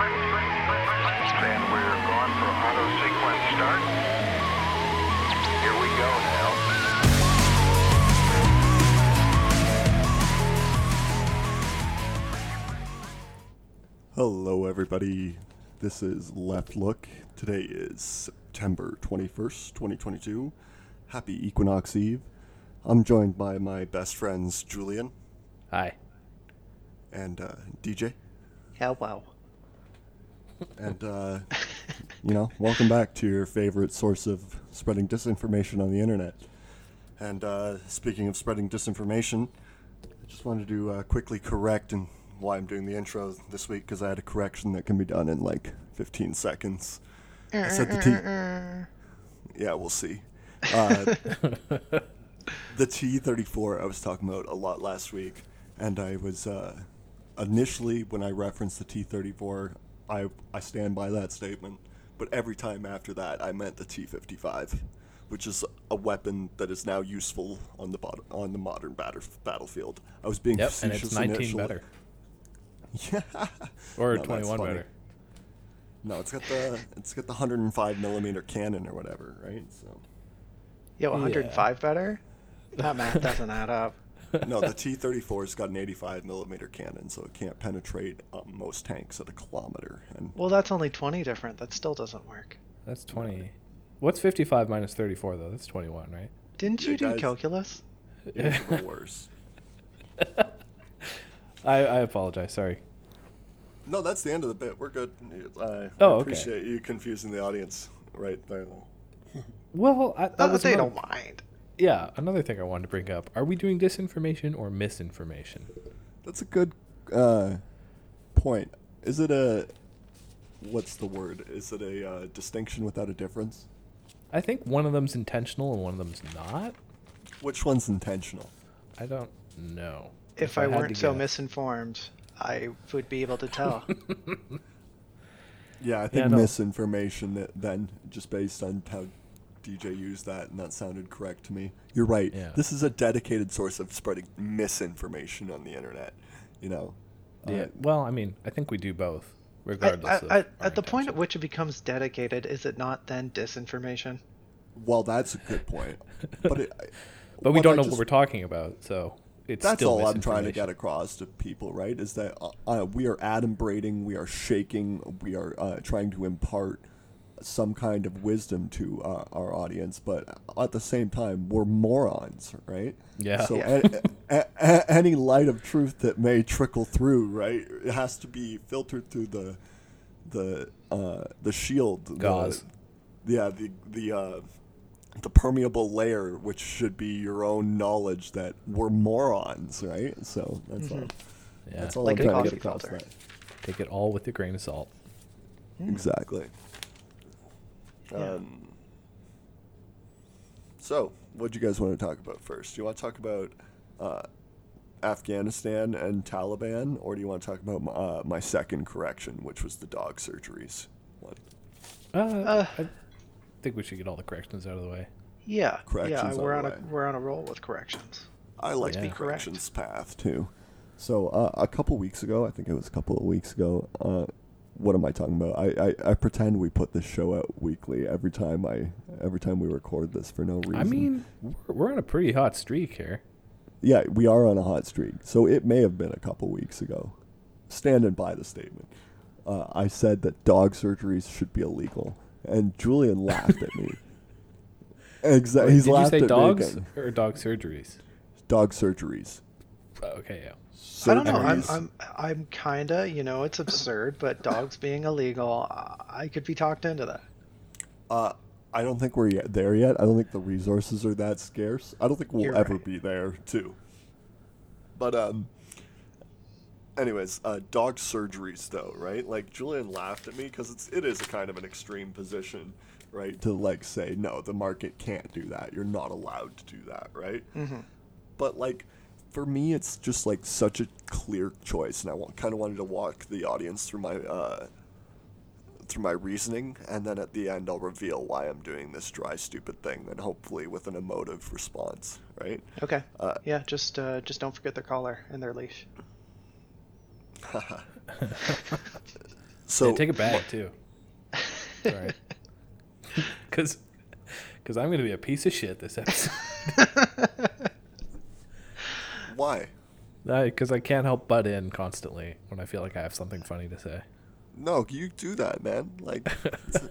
And we're going for auto sequence start. Here we go now. Hello, everybody. This is Left Look. Today is September 21st, 2022. Happy Equinox Eve. I'm joined by my best friends, Julian Hi. and uh, DJ. Hello. And, uh, you know, welcome back to your favorite source of spreading disinformation on the internet. And uh, speaking of spreading disinformation, I just wanted to uh, quickly correct and why I'm doing the intro this week because I had a correction that can be done in like 15 seconds. I said the T. Yeah, we'll see. Uh, the T34 I was talking about a lot last week, and I was uh, initially when I referenced the T34, I I stand by that statement. But every time after that, I meant the T55, which is a weapon that is now useful on the bot- on the modern batter- battlefield. I was being Yep, and facetious it's 19 initially. better. Yeah. Or No, 21 better. No, it's got the it's got the 105 millimeter cannon or whatever, right? So. Yo, 105 better? That math doesn't add up. No, the T-34's got an 85 millimeter cannon, so it can't penetrate um, most tanks at a kilometer. And Well, that's only 20 different. That still doesn't work. That's 20. What's 55 minus 34, though? That's 21, right? Didn't Yeah, you do guys. calculus? it's even worse. I, I apologize. Sorry. No, that's the end of the bit. We're good. I Oh, okay. appreciate you confusing the audience right there. Well, I, that was they another- don't mind. Yeah, another thing I wanted to bring up. Are we doing disinformation or misinformation? That's a good uh, point. Is it a what's the word? Is it a uh, distinction without a difference? I think one of them's intentional and one of them's not. Which one's intentional? I don't know. If, I, had to weren't so guess. misinformed, I would be able to tell. Yeah, I think no. misinformation then just based on how DJ used that and that sounded correct to me. You're right. Yeah. This is a dedicated source of spreading misinformation on the internet. You know. Yeah. Uh, well, I mean, I think we do both, regardless I, of. I, our at the point at which it becomes dedicated, is it not then disinformation? well, that's a good point. But it, But we don't I know just- what we're talking about, so it's That's still all I'm trying to get across to people, right? Is that uh, uh, we are adumbrating, we are shaking, we are uh, trying to impart some kind of wisdom to uh, our audience, but at the same time, we're morons, right? Yeah. So Yeah. a- a- a- any light of truth that may trickle through, right, it has to be filtered through the the uh, the shield, the- yeah, the the uh, the permeable layer, which should be your own knowledge that we're morons, right? So that's all. Yeah. That's all Like I'm a trying to coffee get across. filter. Take it all with a grain of salt. That. Exactly. Yeah. Um, so, what do you guys want to talk about first? Do you want to talk about uh, Afghanistan and Taliban, or do you want to talk about my, uh, my second correction, which was the dog surgeries one? Uh, Uh. I think we should get all the corrections out of the way. Yeah. Corrections yeah, we're the on a way. we're on a roll with corrections. I like Yeah. the Be correct. corrections path too. So uh, a couple weeks ago, I think it was a couple of weeks ago. Uh, what am I talking about? I, I, I pretend we put this show out weekly every time I every time we record this for no reason. I mean, we're, on a pretty hot streak here. yeah, we are on a hot streak. So it may have been a couple weeks ago. Standing by the statement, uh, I said that dog surgeries should be illegal, and Julian laughed at me. Exactly. He's Did you say at me dogs again. or dog surgeries? Dog surgeries. Okay, yeah. I don't know. I'm I'm I'm kinda. You know, it's absurd, but dogs being illegal, I I could be talked into that. Uh, I don't think we're yet there yet. I don't think the resources are that scarce. I don't think we'll You're ever right. be there too. But um, anyways, uh, dog surgeries though, right? Like Julian laughed at me because it's it is a kind of an extreme position, right? To like say no, the market can't do that. You're not allowed to do that, right? Mm-hmm. But like. For me, it's just like such a clear choice, and I want, kind of wanted to walk the audience through my uh, through my reasoning, and then at the end I'll reveal why I'm doing this dry, stupid thing, and hopefully with an emotive response, right? Okay. Uh, yeah, just uh, just don't forget their collar and their leash. So yeah, take a bag too. All right. Because because I'm going to be a piece of shit this episode. Why? Because I can't help butt in constantly when I feel like I have something funny to say. No, you do that, man. Like, it's,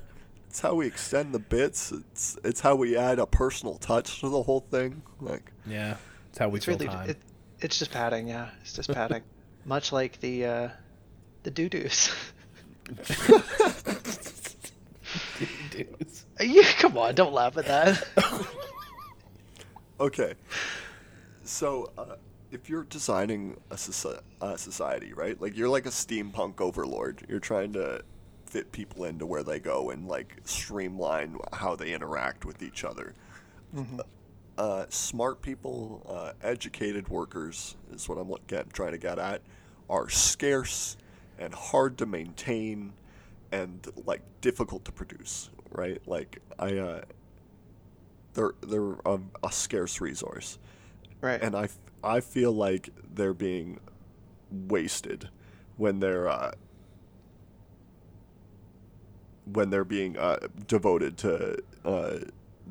it's how we extend the bits. It's it's how we add a personal touch to the whole thing. Like, Yeah, it's how we It's fill really time. it, it's just padding, yeah. It's just padding. Much like the uh the doo doos. Dudes. you come on, don't laugh at that. okay, so uh, if you're designing a, soci- a society, right? Like, you're like a steampunk overlord. You're trying to fit people into where they go and like streamline how they interact with each other. uh, smart people, uh, educated workers is what I'm trying to get at, are scarce and hard to maintain and like difficult to produce. Right? Like I, uh, they're they're a, a scarce resource, Right. and I, I feel like they're being wasted when they're uh, when they're being uh, devoted to uh,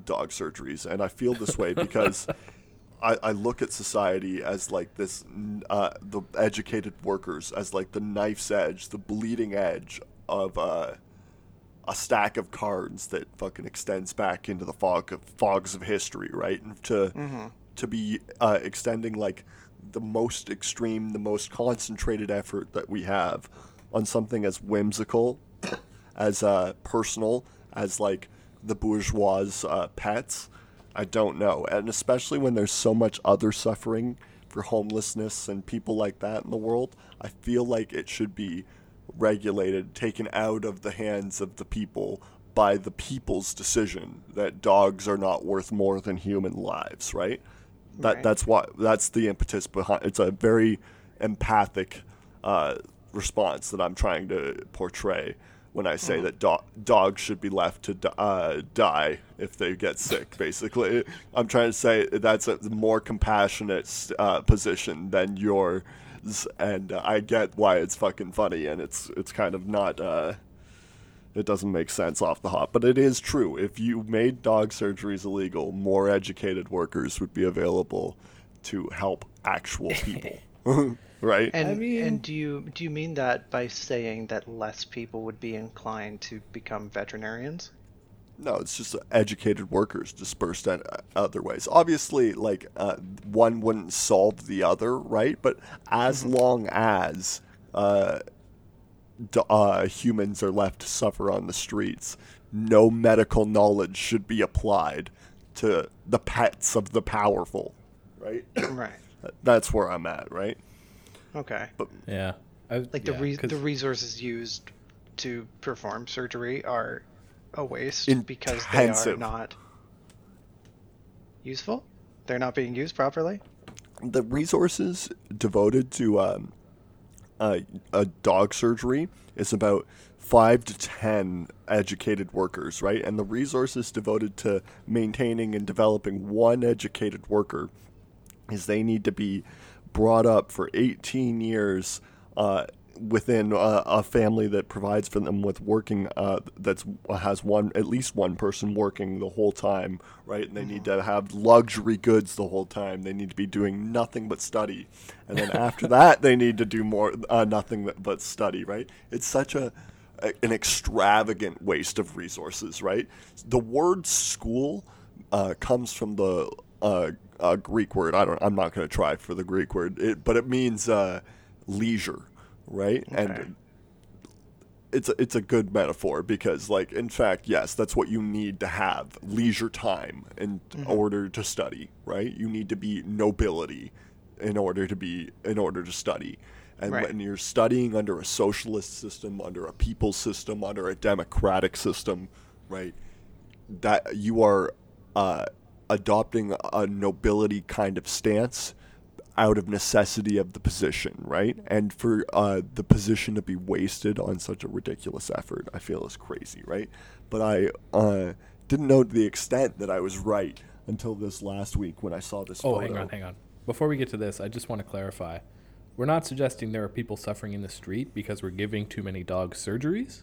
dog surgeries, and I feel this way because I, I look at society as like this, uh, the educated workers as like the knife's edge, the bleeding edge of uh, a stack of cards that fucking extends back into the fog of fogs of history, right? And to to be uh, extending like the most extreme, the most concentrated effort that we have on something as whimsical, as uh, personal as like the bourgeois uh, pets. I don't know, and especially when there's so much other suffering for homelessness and people like that in the world, I feel like it should be regulated, taken out of the hands of the people by the people's decision that dogs are not worth more than human lives, right? That Right. that's what that's the impetus behind. It's a very empathic uh, response that I'm trying to portray when I say that do- dogs should be left to d- uh, die if they get sick. Basically, I'm trying to say that's a more compassionate uh, position than yours, and uh, I get why it's fucking funny, and it's it's kind of not. It doesn't make sense off the hop, but it is true. If you made dog surgeries illegal, more educated workers would be available to help actual people, right? And mean- and do you do you mean that by saying that less people would be inclined to become veterinarians? No, it's just educated workers dispersed in uh, other ways. Obviously, like uh, one wouldn't solve the other, right? But as long as uh, d- uh, humans are left to suffer on the streets, no medical knowledge should be applied to the pets of the powerful, right? right. That's where I'm at, right? Okay. But, Yeah. I, Like the yeah, re- the resources used to perform surgery are a waste because they are not useful. They're not being used properly. the resources devoted to um, uh, a dog surgery is about five to ten educated workers, right? And the resources devoted to maintaining and developing one educated worker is they need to be brought up for 18 years uh, within uh, a family that provides for them with working uh, that's has one at least one person working the whole time right? And they need to have luxury goods the whole time. They need to be doing nothing but study. And then after that they need to do more uh, nothing but- study right? It's such a a- an extravagant waste of resources right? The word school uh, comes from the uh, uh, Greek word. I don't. I'm not going to try for the Greek word, it, but it means uh, leisure, right? Okay. And it's a, it's a good metaphor because, like, in fact, yes, that's what you need to have leisure time in order to study, right? You need to be nobility in order to be in order to study. And Right. when you're studying under a socialist system, under a people system, under a democratic system, right? that you are uh, adopting a nobility kind of stance out of necessity of the position, right? And for uh, the position to be wasted on such a ridiculous effort, I feel is crazy, right? But I uh, didn't know to the extent that I was right until this last week when I saw this Oh, photo. hang on, hang on. Before we get to this, I just want to clarify. we're not suggesting there are people suffering in the street because we're giving too many dogs surgeries.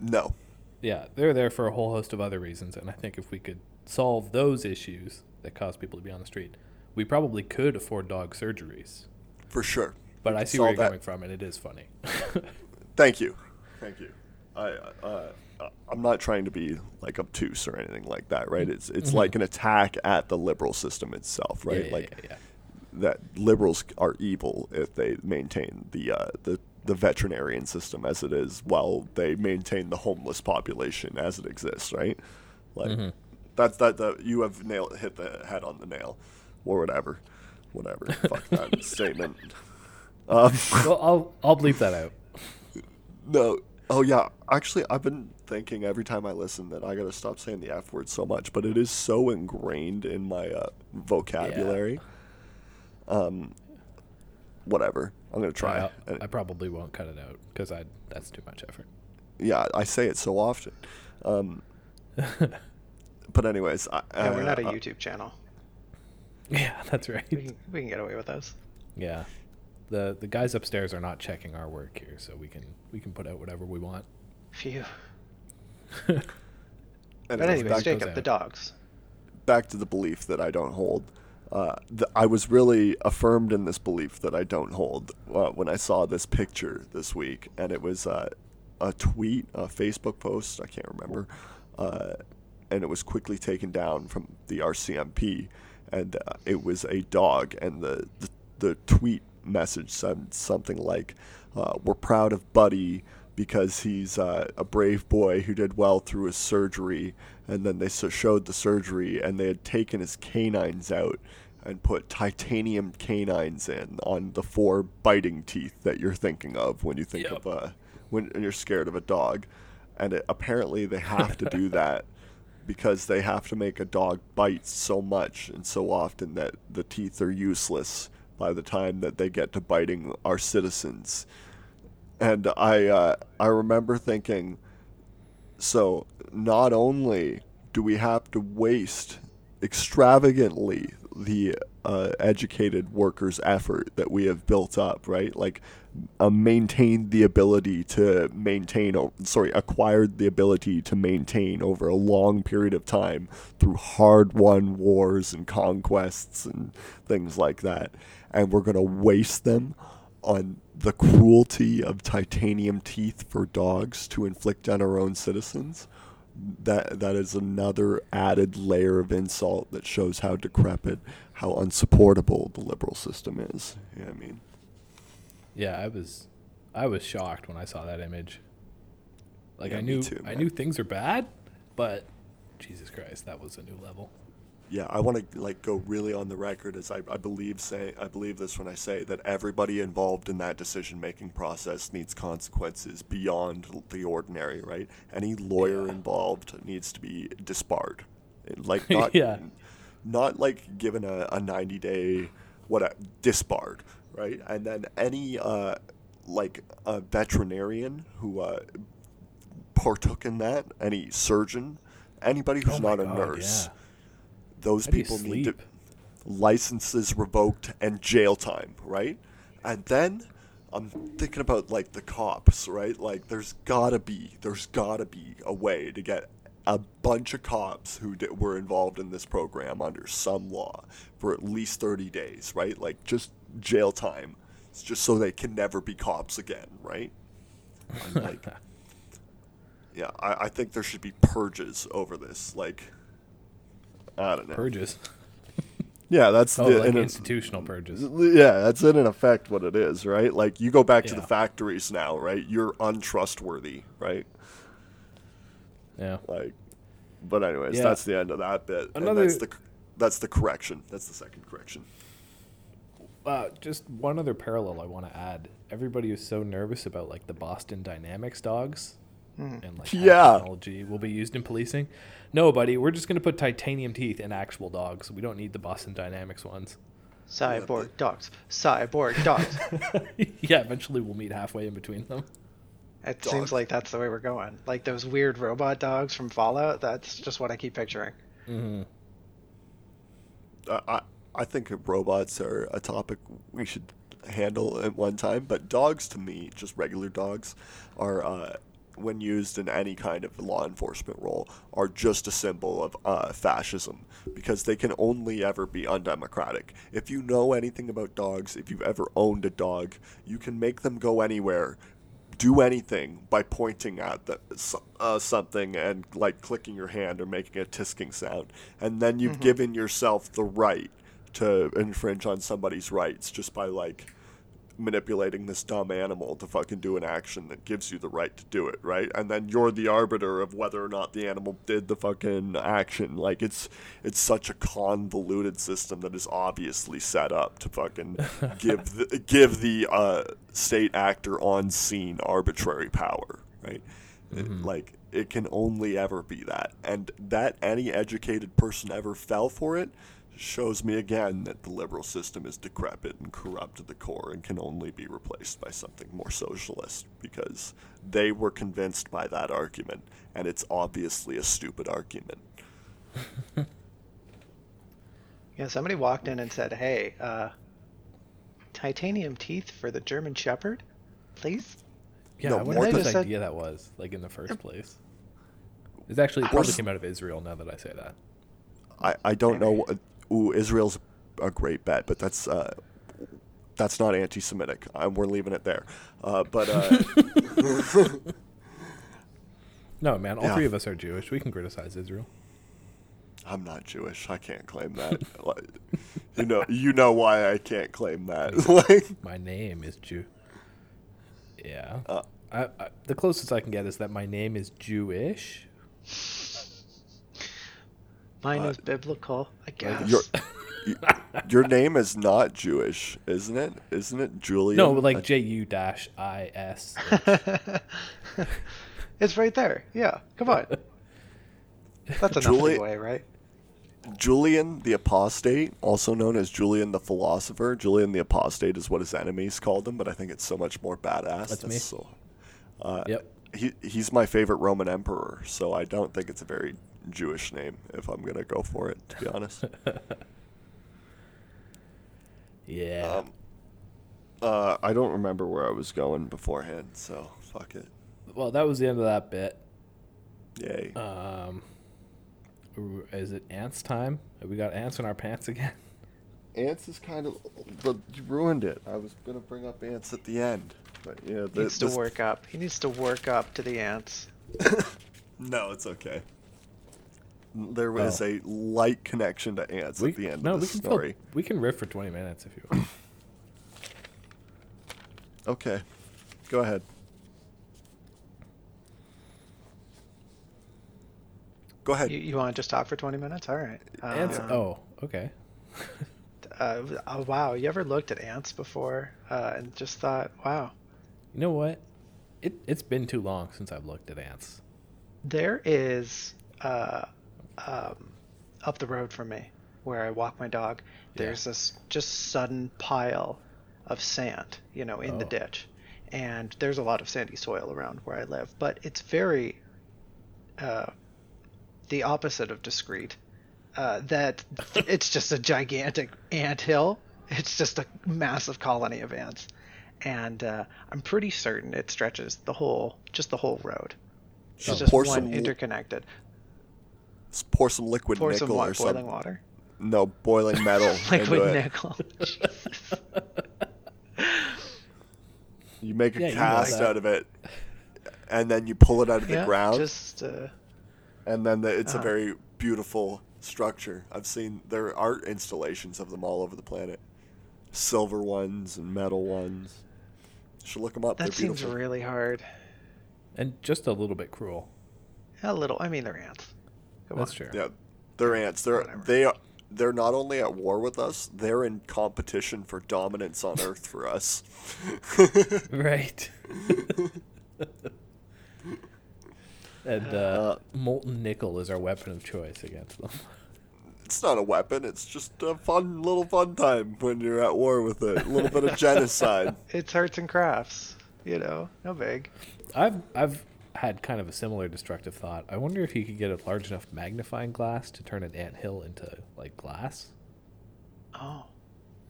No. Yeah, they're there for a whole host of other reasons, and I think if we could solve those issues that cause people to be on the street, we probably could afford dog surgeries. For sure. But We I see where you're that. coming from, and it is funny. Thank you. Thank you. I uh, I'm not trying to be like obtuse or anything like that, right? It's it's like an attack at the liberal system itself, right? Yeah, yeah, like yeah. that liberals are evil if they maintain the uh, the the veterinarian system as it is while they maintain the homeless population as it exists, right? Like Mm-hmm. that's that that you have nailed hit the head on the nail or whatever. Whatever. Fuck that statement. Um, well, I'll I'll bleep that out. No. Oh yeah. Actually, I've been thinking every time I listen that I gotta stop saying the F word so much, but it is so ingrained in my uh, vocabulary. Um. Whatever. I'm gonna try. I, Uh, I probably won't cut it out because I that's too much effort. yeah, I say it so often. Um. but anyways, I, Yeah, we're not a uh, YouTube channel. Yeah, that's right. We can, we can get away with those. Yeah, the the guys upstairs are not checking our work here, so we can we can put out whatever we want. Phew. anyways, But anyways, back, Jacob, the dogs. back to the belief that I don't hold. Uh, th- I was really affirmed in this belief that I don't hold uh, when I saw this picture this week, and it was uh, a tweet, a Facebook post, I can't remember, uh, and it was quickly taken down from the RCMP, and uh, it was a dog, and the, the the tweet message said something like, uh, "We're proud of Buddy." Because he's uh, a brave boy who did well through his surgery, and then they showed the surgery, and they had taken his canines out and put titanium canines in on the four biting teeth that you're thinking of when you think Yep. of a when you're scared of a dog, and it, apparently they have to do that because they have to make a dog bite so much and so often that the teeth are useless by the time that they get to biting our citizens. And I uh, I remember thinking, so not only do we have to waste extravagantly the uh, educated workers' effort that we have built up, right? Like, uh, maintained the ability to maintain, o- sorry, acquired the ability to maintain over a long period of time through hard-won wars and conquests and things like that, and we're gonna waste them on the cruelty of titanium teeth for dogs to inflict on our own citizens that that is another added layer of insult that shows how decrepit, how unsupportable the liberal system is. You know I mean? Yeah, I was I was shocked when I saw that image. Like Yeah, I knew too, I knew things are bad, but Jesus Christ, that was a new level. Yeah, I want to like go really on the record as I, I believe say I believe this when I say that everybody involved in that decision making process needs consequences beyond the ordinary, right? Any lawyer Yeah. involved needs to be disbarred, like not Yeah. not like given a, a 90 day what a disbarred right and then any uh like a veterinarian who uh partook in that any surgeon anybody who's Oh not a nurse yeah. Those How people need to licenses revoked and jail time right? And then i'm thinking about like the cops right? Like there's gotta be there's gotta be a way to get a bunch of cops who di- were involved in this program under some law for at least 30 days right? Like just jail time. It's just so they can never be cops again right? Like yeah I, I think there should be purges over this like i don't know Purges. yeah, that's Oh, the like in a- institutional purges. yeah, that's in an effect what it is, right? Like you go back to the factories now, right? You're untrustworthy, right? Yeah. Like, but anyways, Yeah. that's the end of that bit. and Another- that's the that's the correction. That's the second correction. Uh, just one other parallel I want to add. Everybody was so nervous about like the Boston Dynamics dogs and like Yeah. technology will be used in policing. No, buddy, we're just gonna put titanium teeth in actual dogs. We don't need the Boston Dynamics ones. Cyborg dogs. Cyborg dogs. yeah, eventually we'll meet halfway in between them. It Dog. seems like that's the way we're going. Like those weird robot dogs from Fallout. That's just what I keep picturing. Mm-hmm. Uh, I I think robots are a topic we should handle at one time, but dogs to me, just regular dogs, are uh, when used in any kind of law enforcement role, are just a symbol of uh, fascism because they can only ever be undemocratic. If you know anything about dogs, if you've ever owned a dog, you can make them go anywhere. Do anything by pointing at the, uh, something and like clicking your hand or making a tisking sound, and then you've given yourself the right to infringe on somebody's rights just by like manipulating this dumb animal to fucking do an action that gives you the right to do it, right? And then you're the arbiter of whether or not the animal did the fucking action. Like it's it's such a convoluted system that is obviously set up to fucking give the, give the uh, state actor on scene arbitrary power, right? It- like it can only ever be that, and that any educated person ever fell for it shows me again that the liberal system is decrepit and corrupt to the core and can only be replaced by something more socialist because they were convinced by that argument and it's obviously a stupid argument. Yeah, somebody walked in and said, "Hey, uh, titanium teeth for the German Shepherd, please." Yeah, No, I wonder more what than- this idea that was like in the first place. It's actually it probably Worse- came out of Israel. Now that I say that, I, I don't know. Ooh, Israel's a great bet, but that's uh, that's not anti-Semitic. Uh, we're leaving it there. Uh, but uh, no man, all Yeah. three of us are Jewish. We can criticize Israel. I'm not Jewish. I can't claim that. Like, you know, you know why I can't claim that. like, My name is Jew. Yeah. Uh, I, I, the closest I can get is that my name is Jewish. Mine Uh, is biblical, I guess. your your name is not Jewish, isn't it? Isn't it Julian? No, like I- J U dash I S. it's right there. Yeah, come on. That's enough Julie- way, right? Julian the Apostate, also known as Julian the Philosopher. Julian the Apostate is what his enemies called him, but I think it's so much more badass. That's me. So, uh, Yep. he he's my favorite Roman emperor, so I don't think it's a very Jewish name if I'm gonna go for it. To be honest, Yeah. um, uh, I don't remember where I was going beforehand, so fuck it. well, that was the end of that bit. Yay. Um, is it ants time? Have we got ants in our pants again? ants is kind of, but you ruined it. I was gonna bring up ants at the end, but yeah, He needs to work up. He needs to work up to the ants. No, it's okay. There was Oh. a light connection to ants We, at the end no, of the story. Fill, we can riff for twenty minutes if you want. Okay, go ahead. Go ahead. You, you want to just talk for 20 minutes? All right. ants. Um, Oh, okay. uh, oh, wow. You ever looked at ants before uh, and just thought, wow, You know what? It it's been too long since I've looked at ants. there is uh, um, up the road from me where I walk my dog. Yeah. There's this just sudden pile of sand, you know, in the Oh. ditch, and there's a lot of sandy soil around where I live. But it's very uh, the opposite of discreet. Uh, that it's just a gigantic ant hill. It's just a massive colony of ants, and uh, I'm pretty certain it stretches the whole, just the whole road. It's Just one interconnected. S- Pour some liquid Pour some nickel wa- or boiling water. No, boiling metal. Liquid it. nickel. You make a Yeah, you know cast out of it, and then you pull it out of the ground, just uh, and then the, it's a uh-huh. very beautiful structure. I've seen there are installations of them all over the planet, silver ones and metal ones. You should look them up. that They're seems beautiful. really hard. And just a little bit cruel. A little. I mean, they're ants. Come That's on. true. Yeah, they're ants. They're Whatever. they are they're not only at war with us, they're in competition for dominance on Earth for us. Right. and uh, Uh, molten nickel is our weapon of choice against them. it's not a weapon. It's just a fun little fun time when you're at war with it. A little bit of genocide. It's arts and crafts. You know, no big. I've I've had kind of a similar destructive thought. I wonder if you could get a large enough magnifying glass to turn an ant hill into like glass. Oh,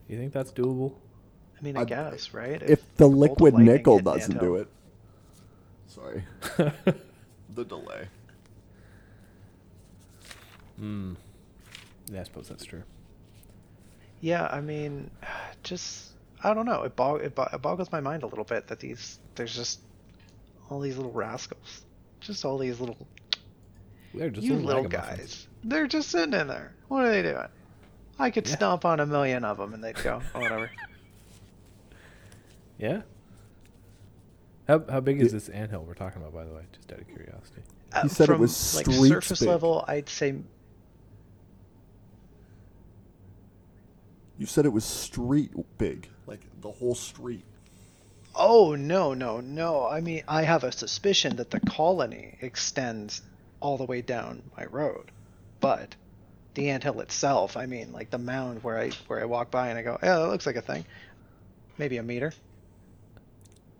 You think that's doable? I mean, I, I- guess, right? If the bolt liquid nickel doesn't do it. Sorry. the delay. Hmm. Yeah, I suppose that's true. Yeah, I mean, just I don't know. It, bog- it, bo- it boggles my mind a little bit that these there's just all these little rascals, just all these little They're just you little ragamuffins. guys. They're just sitting in there. What are they doing? I could Yeah. stomp on a million of them and they'd go, oh, whatever. Yeah. How how big is this anthill we're talking about, by the way? Just out of curiosity. Uh, He said it was like streets surface big. level. I'd say You said it was street big, like the whole street. Oh no, no, no. I mean, I have a suspicion that the colony extends all the way down my road, but the anthill itself, I mean, like the mound where I where I walk by and I go, yeah, that looks like a thing. Maybe a meter.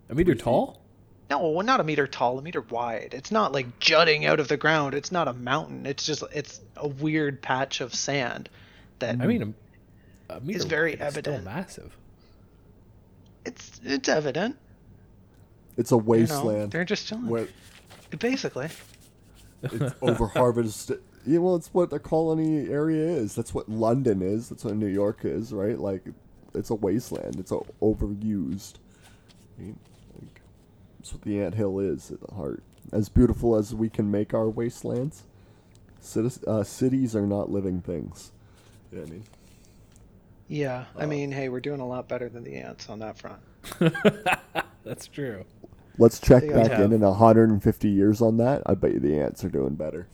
A meter tall? No, not a meter tall, a meter wide. It's not like jutting out of the ground. It's not a mountain. It's just it's a weird patch of sand that I mean, a, a meter very wide is still evident. massive. It's it's evident. It's a You know, wasteland they're just chilling. where Basically. it's over harvested. Yeah, well, it's what the colony area is. That's what London is. That's what New York is, right? Like, it's a wasteland. It's a overused. I mean, like, that's what the ant hill is at the heart. As beautiful as we can make our wastelands, cities, uh, cities are not living things. You know what I mean? Yeah, I Uh, mean, hey, we're doing a lot better than the ants on that front. That's true. Let's check They back have- in in 150 years on that. I bet you the ants are doing better.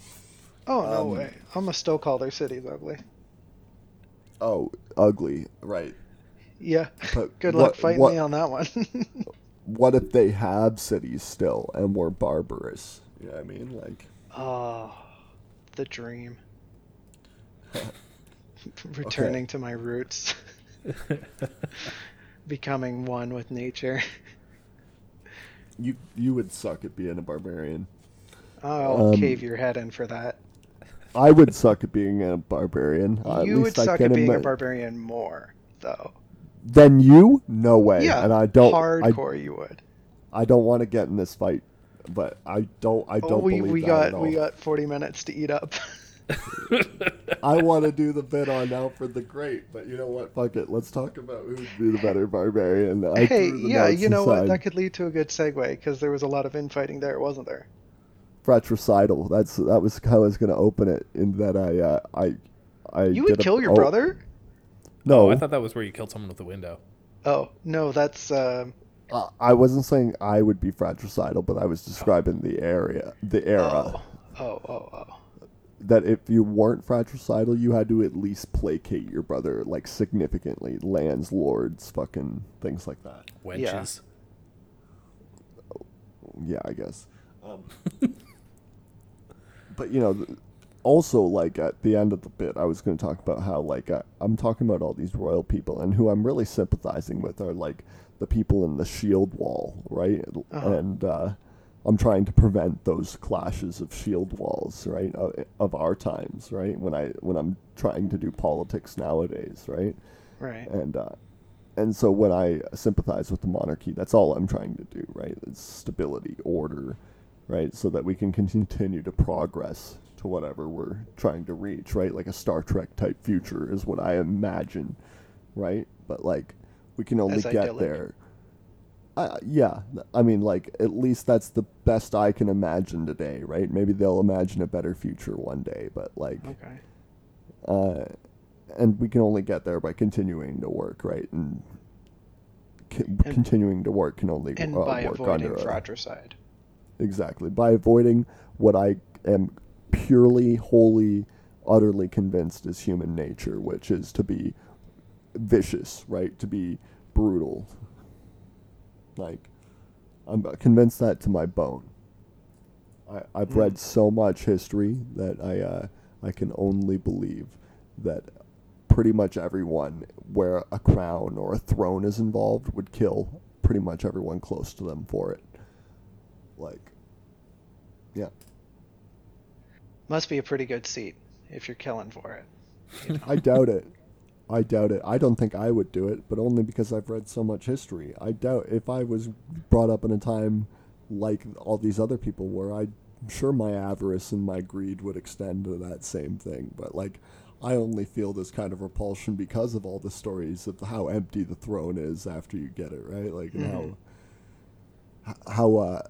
Oh no Um, way! I'm gonna still call their cities ugly. Oh, ugly, right? Yeah. But Good what- luck fighting what- me on that one. what if they have cities still and we're barbarous? You know what I mean? Like, oh, the dream. Returning to my roots. Becoming one with nature. you you would suck at being a barbarian. I'll Um, cave your head in for that. I would suck at being a barbarian. Uh, at you would least I suck at being a barbarian more, though. Than you? No way. Yeah, and I don't. hardcore. you would. I, I don't want to get in this fight, but I don't. I don't Oh, we believe we got we got 40 minutes to eat up. I want to do the bit on Alfred the Great, but you know what? Fuck it. Let's talk about who'd be the better barbarian. I hey, yeah, you know what? That could lead to a good segue because there was a lot of infighting there, wasn't there? fratricidal. That's that was how I was going to open it. In that I uh, I I You would did a- kill your oh, brother? No, Oh, I thought that was where you killed someone with a window. Oh no, that's um, Uh, I wasn't saying I would be fratricidal, but I was describing the area, the era. oh, oh, oh, oh. That if you weren't fratricidal, you had to at least placate your brother, like significantly, lands, lords, fucking things like that. Wenches. Yeah, I guess. Um, but you know, th- also like at the end of the bit, I was going to talk about how like I, I'm talking about all these royal people, and who I'm really sympathizing with are like the people in the shield wall, right? Uh-huh. And uh, I'm trying to prevent those clashes of shield walls, right, of, of our times, right? When I when I'm trying to do politics nowadays, right? Right. and uh, and so when I sympathize with the monarchy, that's all I'm trying to do, right? It's stability, order, right, so that we can continue to progress to whatever we're trying to reach, right? Like a Star Trek type future is what I imagine, right? But like we can only As get idyllic. there. Uh, yeah, I mean, like at least that's the best I can imagine today, right? Maybe they'll imagine a better future one day, but like Okay. uh, and we can only get there by continuing to work, right? And, c- continuing to work can only And uh, by work avoiding under a- fratricide. exactly by avoiding what I am purely, wholly, utterly convinced is human nature, which is to be vicious, right? To be brutal. Like, I'm convinced that to my bone. I, I've Mm. read so much history that I uh, I can only believe that pretty much everyone where a crown or a throne is involved would kill pretty much everyone close to them for it. Like, yeah. Must be a pretty good seat if you're killing for it. I doubt it. I doubt it. I don't think I would do it, but only because I've read so much history. I doubt if I was brought up in a time like all these other people were, I'm sure my avarice and my greed would extend to that same thing. But like, I only feel this kind of repulsion because of all the stories of how empty the throne is after you get it, right? Like, and how how uh,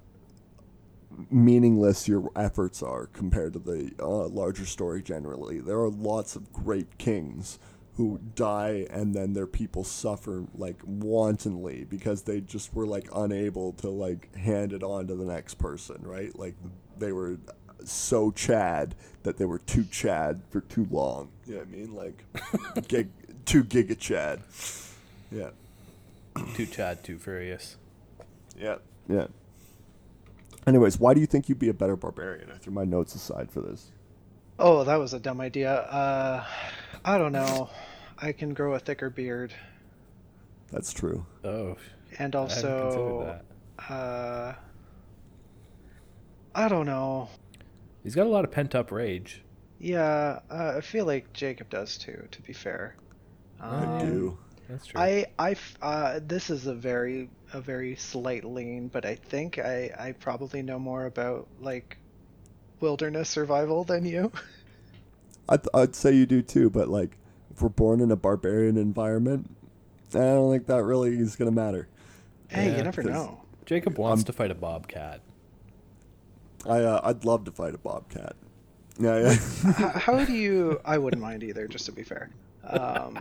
meaningless your efforts are compared to the uh, larger story generally. There are lots of great kings who die and then their people suffer like wantonly because they just were like unable to like hand it on to the next person, right? Like they were so chad that they were too chad for too long. You know what I mean? Like gig, too giga chad. Yeah. Too Chad, too furious. Yeah. Yeah. Anyways, why do you think you'd be a better barbarian? I threw my notes aside for this. Oh, that was a dumb idea. Uh, I don't know. I can grow a thicker beard, That's true. Oh, and I also, that. uh, I don't know. He's got a lot of pent up rage. Yeah, uh, I feel like Jacob does too. To be fair, I Um, do. That's true. I, I, uh, this is a very, a very slight lean, but I think I, I probably know more about like wilderness survival than you. I'd, I'd say you do too, but like, if we're born in a barbarian environment, I don't think that really is going to matter. hey, Yeah, you never 'cause- know. Jacob wants I'm- to fight a bobcat. I, uh, I'd love to fight a bobcat. Yeah, yeah. how, how do you? I wouldn't mind either, just to be fair. Um,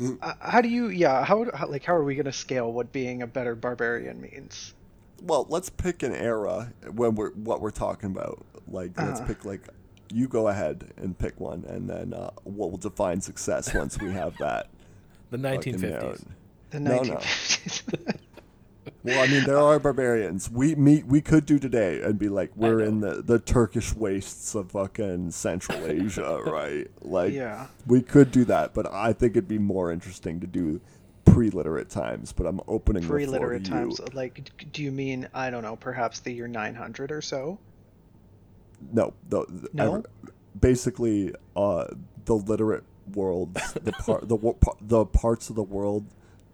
uh, how do you? Yeah, how, how like how are we gonna scale what being a better barbarian means? well, let's pick an era when we're what we're talking about. Like, let's Uh-huh. pick like, you go ahead and pick one, and then uh, what will define success once we have that. The 1950s. down. The No, no. 1950s. Well, I mean, there are barbarians. We meet. We could do today and be like, we're in the, the Turkish wastes of fucking Central Asia, right? Like, Yeah. we could do that, but I think it'd be more interesting to do pre-literate times. But I'm opening the floor Pre-literate to times. You. Like, do you mean I don't know, perhaps the year 900 or so? No, the, the No? basically, uh, the literate worlds, the part, the the parts of the world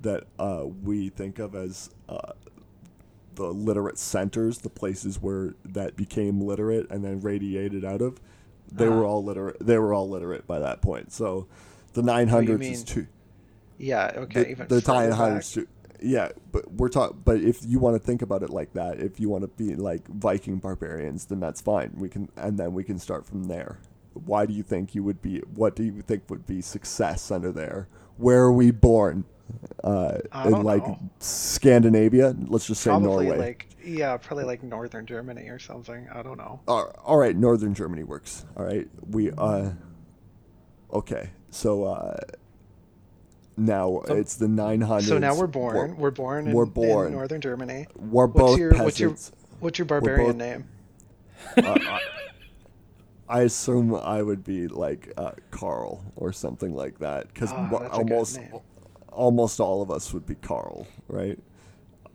that uh, we think of as uh, the literate centers, the places where that became literate and then radiated out of, they were Uh-huh. all literate. They were all literate by that point. So, the 900s is mean too. Yeah. Okay. the, even the further nine hundred back. stu- yeah but we're talking but if you want to think about it like that if you want to be like viking barbarians then that's fine. We can and then we can start from there. Why do you think you would be what do you think would be success under there? Where are we born? Uh in like know. scandinavia? Let's just say Probably norway. like yeah, probably like northern Germany or something. I don't know. all all right northern germany works. All right we uh okay so uh now So- it's the 900s So now we're born. We're born. In, we're born in northern Germany. we're What's both your what's your peasants. what's your barbarian both- name? uh, I, I assume I would be like uh, Carl or something like that because Ah, that's a good almost almost all of us would be Carl, right?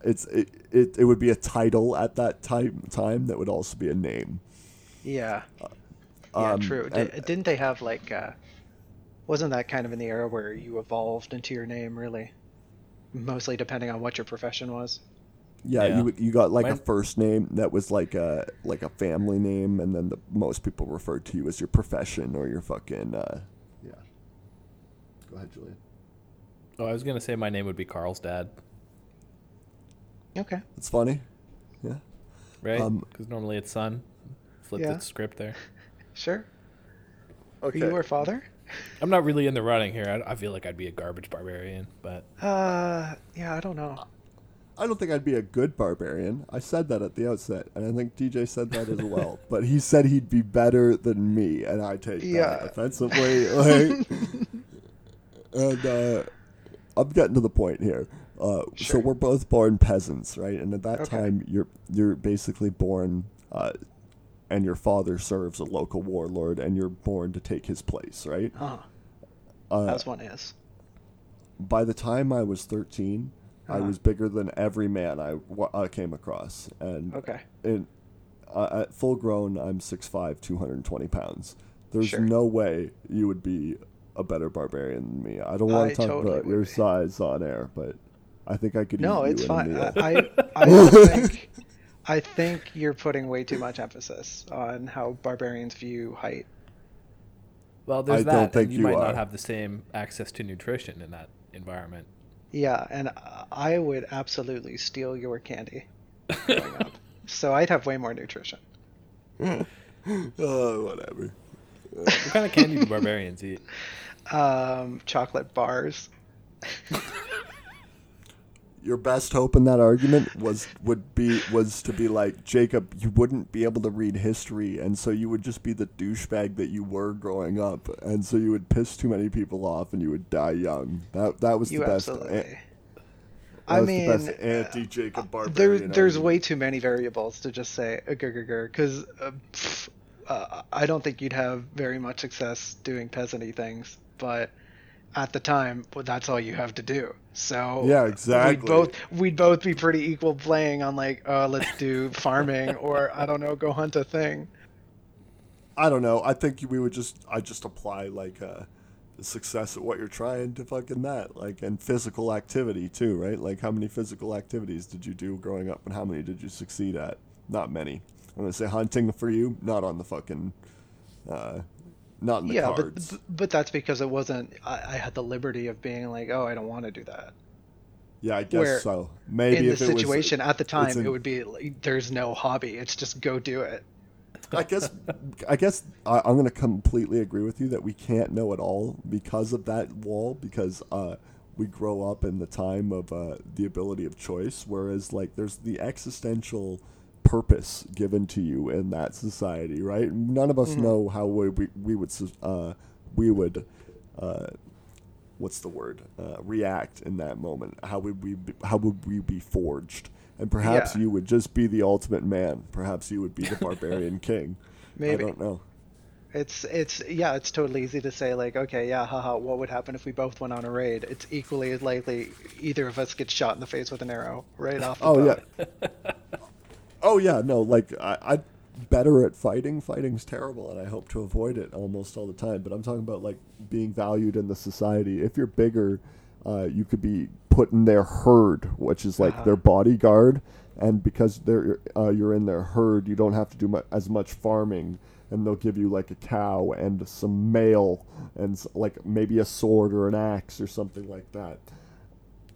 It's it, it, it would be a title at that time time that would also be a name. Yeah. Yeah. Um, true. and- didn't they have like? Wasn't that kind of in the era where you evolved into your name? Really, mostly depending on what your profession was. Yeah, Yeah. you you got like a first name that was like a like a family name, and then the most people referred to you as your profession or your fucking uh, yeah. Go ahead, Julian. Oh, I was gonna say my name would be Carl's dad, Okay. It's funny. Yeah. right? Um, Because normally it's son. Flip Yeah. the script there. Sure. Okay. You were father. I'm not really in the running here. I, I feel like I'd be a garbage barbarian, but Uh, yeah. I don't know. I don't think I'd be a good barbarian. I said that at the outset, and I think DJ said that as well. But he said he'd be better than me, and I take Yeah. that offensively. Like, and uh, I'm getting to the point here. Uh, So we're both born peasants, right? And at that Okay. time, you're you're basically born, uh, and your father serves a local warlord, and you're born to take his place, right? Huh. Uh, As one is. by the time I was 13, I Uh-huh. was bigger than every man I, I came across. And Okay. in, uh, at full grown, I'm 6'5", 220 pounds. There's Sure. no way you would be a better barbarian than me. I don't want to talk totally about your be. size on air, but I think I could. No, it's you in a fine. I, I, I think I think you're putting way too much emphasis on how barbarians view height. Well, there's I that. don't think you, you might are. not have the same access to nutrition in that environment. Yeah, and I would absolutely steal your candy. So I'd have way more nutrition. oh, whatever. What kind of candy do barbarians eat? Um, chocolate bars. Your best hope in that argument was would be was to be like Jacob. You wouldn't be able to read history, and so you would just be the douchebag that you were growing up, and so you would piss too many people off, and you would die young. That that was You the best. absolutely. That I mean, the best anti-Jacob there, there's argument. way too many variables to just say because uh, pff, uh, I don't think you'd have very much success doing peasanty things, but at the time, well, that's all you have to do. So Yeah, We'd exactly. both we'd both be pretty equal playing on like, uh, let's do farming or I don't know, go hunt a thing. I don't know. I think we would just I just apply like uh the success at what you're trying to fucking that like and physical activity too, right? Like how many physical activities did you do growing up and how many did you succeed at? Not many. I'm gonna say hunting for you, not on the fucking uh not in the yeah, cards. but but that's because it wasn't. I, I had the liberty of being like, oh, I don't want to do that. yeah, I guess where so. Maybe in the if it was- situation at the time, it would be like, there's no hobby. It's just go do it. I guess I guess I, I'm going to completely agree with you that we can't know it all because of that wall because uh, we grow up in the time of uh, the ability of choice, whereas like there's the existential purpose given to you in that society, right? None of us know how we we, we would uh, we would. Uh, What's the word? Uh, react in that moment. How would we? Be, how would we be forged? And perhaps Yeah. you would just be the ultimate man. Perhaps you would be the barbarian king. Maybe. I don't know. It's it's yeah, it's totally easy to say like, okay, yeah, haha, what would happen if we both went on a raid? It's equally as likely either of us gets shot in the face with an arrow right off the Oh yeah. oh yeah. No, like I, I'm better at fighting. Fighting's terrible, and I hope to avoid it almost all the time. But I'm talking about like being valued in the society. If you're bigger, uh, you could be put in their herd, which is like Uh-huh. their bodyguard, and because they're uh, you're in their herd, you don't have to do mu- as much farming. And they'll give you like a cow and some mail and like maybe a sword or an axe or something like that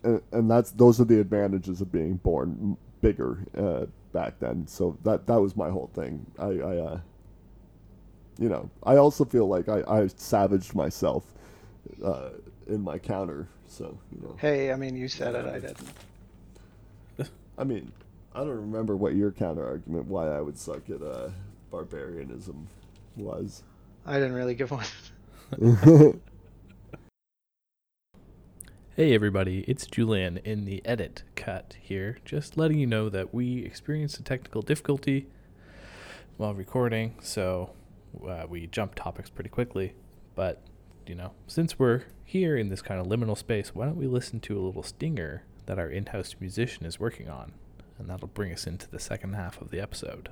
and, and that's those are the advantages of being born bigger uh, back then. So that that was my whole thing. I, I uh, you know, I also feel like I, I savaged myself uh, in my counter. So you know, Hey, I mean, you said it, I didn't. I mean, I don't remember what your counter argument why I would suck at uh, barbarianism was. I didn't really give one. Hey everybody, it's Julian in the edit cut here, just letting you know that we experienced a technical difficulty while recording, so uh, we jumped topics pretty quickly. But, you know, since we're here in this kind of liminal space, why don't we listen to a little stinger that our in house musician is working on? And that'll bring us into the second half of the episode.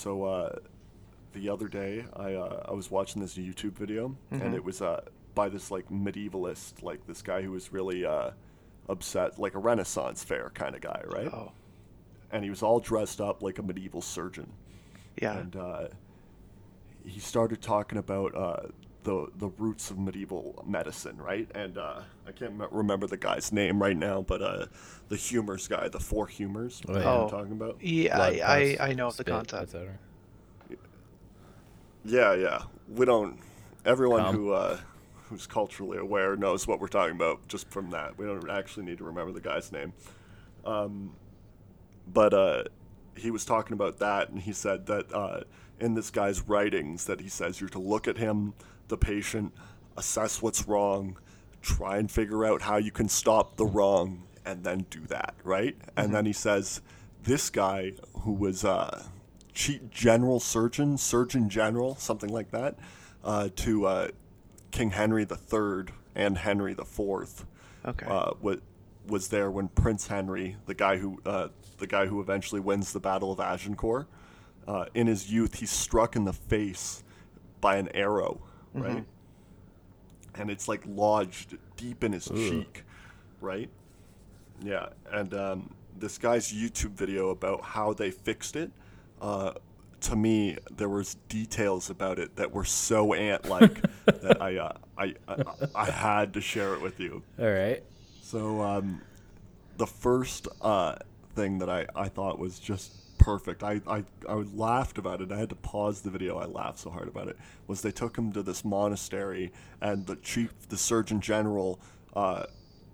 So uh, the other day, I uh, I was watching this YouTube video, and it was uh, by this like medievalist, like this guy who was really uh, upset, like a Renaissance fair kind of guy, right? Oh, And he was all dressed up like a medieval surgeon, yeah. and uh, he started talking about uh, the the roots of medieval medicine, right? And uh, I can't me- remember the guy's name right now, but uh, the humors guy, the four humors, Oh, yeah. Oh. I'm talking about. yeah, Blood, I, I, I know of the spit, concept. Yeah, yeah. We don't. Everyone Come. who uh, who's culturally aware knows what we're talking about just from that. We don't actually need to remember the guy's name. Um, but uh, he was talking about that, and he said that uh, in this guy's writings, that he says you're to look at him, the patient, assess what's wrong, try and figure out how you can stop the wrong, and then do that, right? And then he says this guy who was uh, chief general surgeon, surgeon general, something like that, uh, to uh, King Henry III and Henry the Fourth Okay. uh, wa- was there when Prince Henry, the guy who uh, the guy who eventually wins the Battle of Agincourt, uh, in his youth he's struck in the face by an arrow, right? And it's like lodged deep in his cheek, right? Yeah, and um, this guy's YouTube video about how they fixed it. Uh, to me, there was details about it that were so ant-like that I, uh, I, I I had to share it with you. All right. So um, the first uh, thing that I, I thought was just perfect. I, I, I laughed about it. I had to pause the video. I laughed so hard about it. Was they took him to this monastery and the chief, the surgeon general, uh,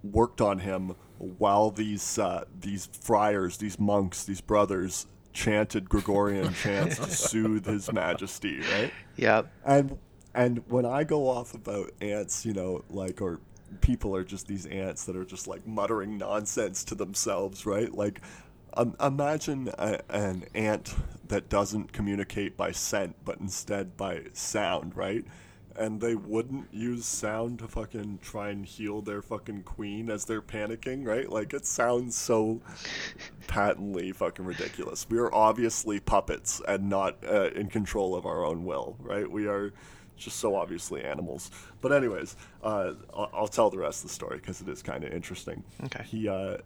worked on him while these uh, these friars, these monks, these brothers chanted Gregorian chants to soothe his majesty. Right yeah. and and when I go off about ants, you know, like or people are just these ants that are just like muttering nonsense to themselves, right? Like, um, imagine a, an ant that doesn't communicate by scent, but instead by sound, right? And they wouldn't use sound to fucking try and heal their fucking queen as they're panicking, right? Like, it sounds so patently fucking ridiculous. We are obviously puppets and not uh, in control of our own will, right? We are just so obviously animals. But anyways, uh, I'll, I'll tell the rest of the story because it is kind of interesting. Okay. He uh, uh,